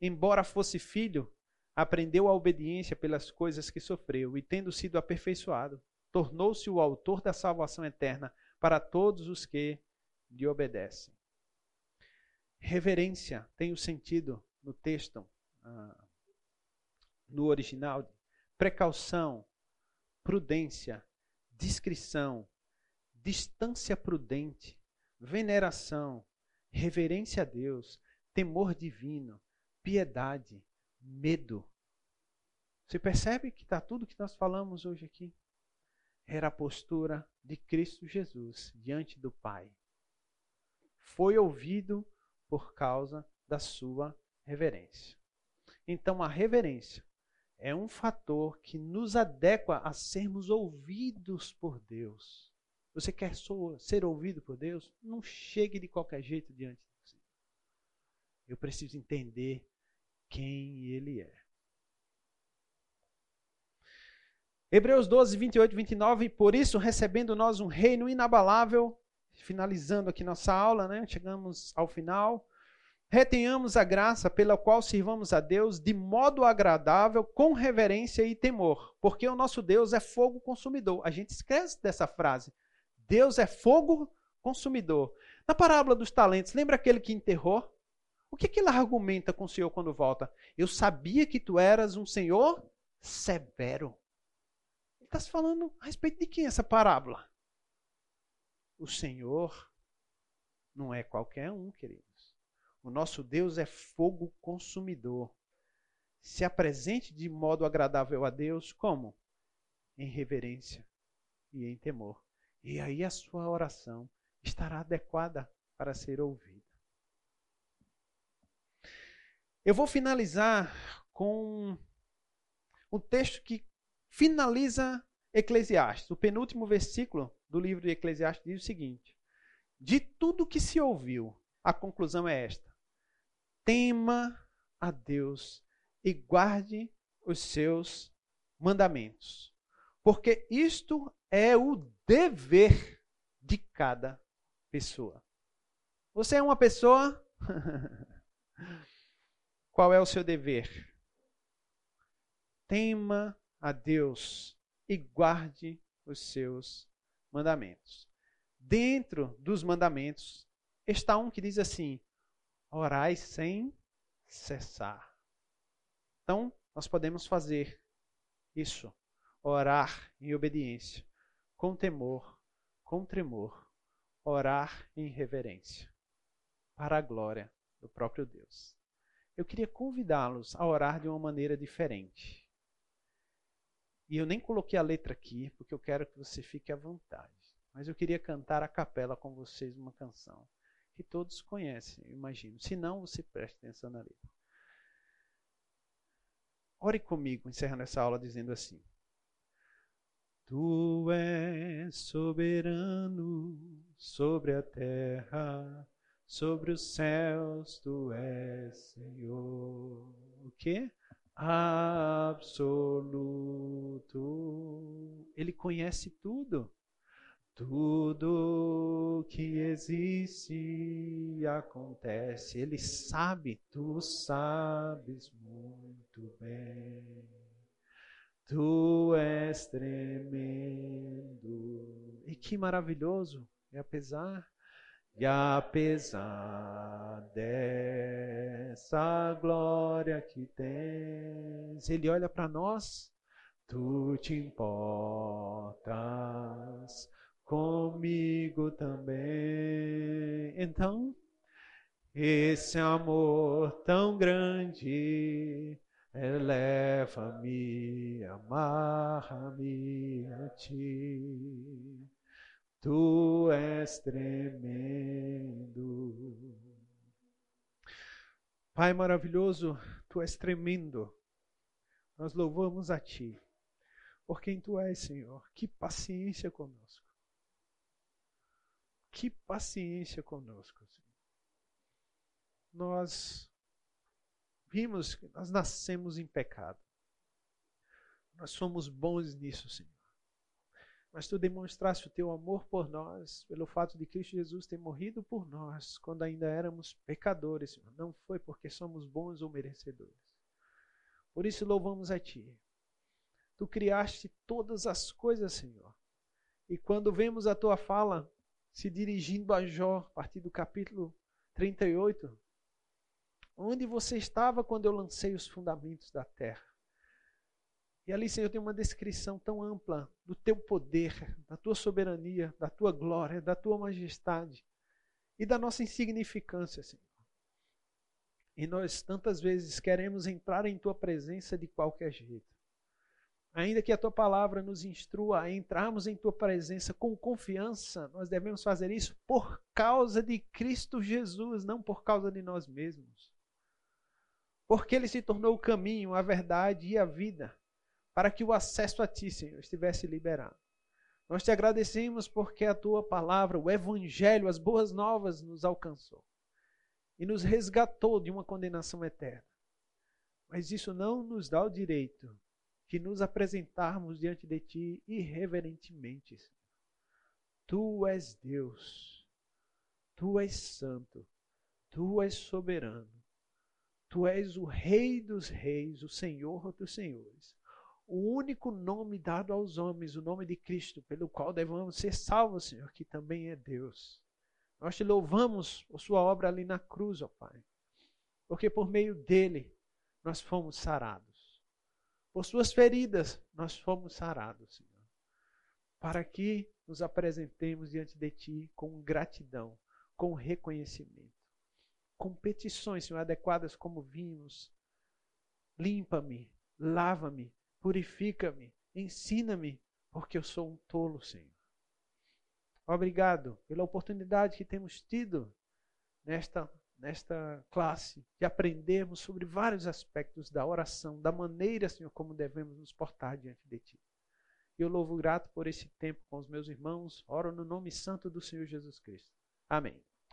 Embora fosse filho, aprendeu a obediência pelas coisas que sofreu e, tendo sido aperfeiçoado, tornou-se o autor da salvação eterna para todos os que lhe obedecem. Reverência tem o sentido no texto, ah, no original, precaução, prudência, discrição, distância prudente, veneração, reverência a Deus, temor divino, piedade, medo. Você percebe que está tudo que nós falamos hoje aqui? Era a postura de Cristo Jesus diante do Pai. Foi ouvido por causa da sua reverência. Então, a reverência é um fator que nos adequa a sermos ouvidos por Deus. Você quer ser ouvido por Deus? Não chegue de qualquer jeito diante de Senhor. Eu preciso entender quem Ele é. Hebreus 12, 28 e 29. Por isso, recebendo nós um reino inabalável, finalizando aqui nossa aula, né? chegamos ao final. Retenhamos a graça pela qual sirvamos a Deus de modo agradável, com reverência e temor, porque o nosso Deus é fogo consumidor. A gente esquece dessa frase. Deus é fogo consumidor. Na parábola dos talentos, lembra aquele que enterrou? O que, que ele argumenta com o Senhor quando volta? Eu sabia que tu eras um Senhor severo. Ele está falando a respeito de quem essa parábola? O Senhor não é qualquer um, querido. O nosso Deus é fogo consumidor. Se apresente de modo agradável a Deus, como? Em reverência e em temor. E aí a sua oração estará adequada para ser ouvida. Eu vou finalizar com um texto que finaliza Eclesiastes. O penúltimo versículo do livro de Eclesiastes diz o seguinte: De tudo que se ouviu, a conclusão é esta: tema a Deus e guarde os seus mandamentos. Porque isto é o dever de cada pessoa. Você é uma pessoa? <laughs> Qual é o seu dever? Tema a Deus e guarde os seus mandamentos. Dentro dos mandamentos está um que diz assim: orai sem cessar. Então, nós podemos fazer isso, orar em obediência, com temor, com tremor, orar em reverência, para a glória do próprio Deus. Eu queria convidá-los a orar de uma maneira diferente. E eu nem coloquei a letra aqui, porque eu quero que você fique à vontade. Mas eu queria cantar a capela com vocês uma canção que todos conhecem, imagino. Se não, você preste atenção na letra. Ore comigo, encerrando essa aula dizendo assim: Tu és soberano sobre a terra, sobre os céus, tu és Senhor. O que? Absoluto. Ele conhece tudo. Tudo que existe acontece, Ele sabe, tu sabes muito bem. Tu és tremendo. E que maravilhoso! E apesar, e apesar dessa glória que tens, Ele olha para nós, tu te importas comigo também. Então, esse amor tão grande eleva-me, amarra-me a ti. Tu és tremendo. Pai maravilhoso, tu és tremendo. Nós louvamos a ti. Por quem tu és, Senhor. Que paciência conosco. Que paciência conosco, Senhor. Nós vimos que nós nascemos em pecado. Nós somos bons nisso, Senhor. Mas tu demonstraste o teu amor por nós, pelo fato de Cristo Jesus ter morrido por nós quando ainda éramos pecadores, Senhor. Não foi porque somos bons ou merecedores. Por isso louvamos a Ti. Tu criaste todas as coisas, Senhor. E quando vemos a Tua fala, se dirigindo a Jó, a partir do capítulo 38. Onde você estava quando eu lancei os fundamentos da terra? E ali, Senhor, tem uma descrição tão ampla do teu poder, da tua soberania, da tua glória, da tua majestade e da nossa insignificância, Senhor. E nós tantas vezes queremos entrar em tua presença de qualquer jeito. Ainda que a tua palavra nos instrua a entrarmos em tua presença com confiança, nós devemos fazer isso por causa de Cristo Jesus, não por causa de nós mesmos. Porque ele se tornou o caminho, a verdade e a vida, para que o acesso a ti, Senhor, estivesse liberado. Nós te agradecemos porque a tua palavra, o evangelho, as boas novas nos alcançou e nos resgatou de uma condenação eterna. Mas isso não nos dá o direito que nos apresentarmos diante de Ti irreverentemente. Tu és Deus, Tu és Santo, Tu és soberano, Tu és o Rei dos Reis, o Senhor dos Senhores. O único nome dado aos homens, o nome de Cristo, pelo qual devemos ser salvos, Senhor, que também é Deus. Nós te louvamos por Sua obra ali na cruz, ó Pai, porque por meio dele nós fomos sarados. Por suas feridas nós fomos sarados, Senhor. Para que nos apresentemos diante de Ti com gratidão, com reconhecimento, com petições, Senhor, adequadas como vimos. Limpa-me, lava-me, purifica-me, ensina-me, porque eu sou um tolo, Senhor. Obrigado pela oportunidade que temos tido nesta nesta classe, de aprendermos sobre vários aspectos da oração, da maneira, Senhor, como devemos nos portar diante de Ti. Eu louvo grato por esse tempo com os meus irmãos, oro no nome santo do Senhor Jesus Cristo. Amém.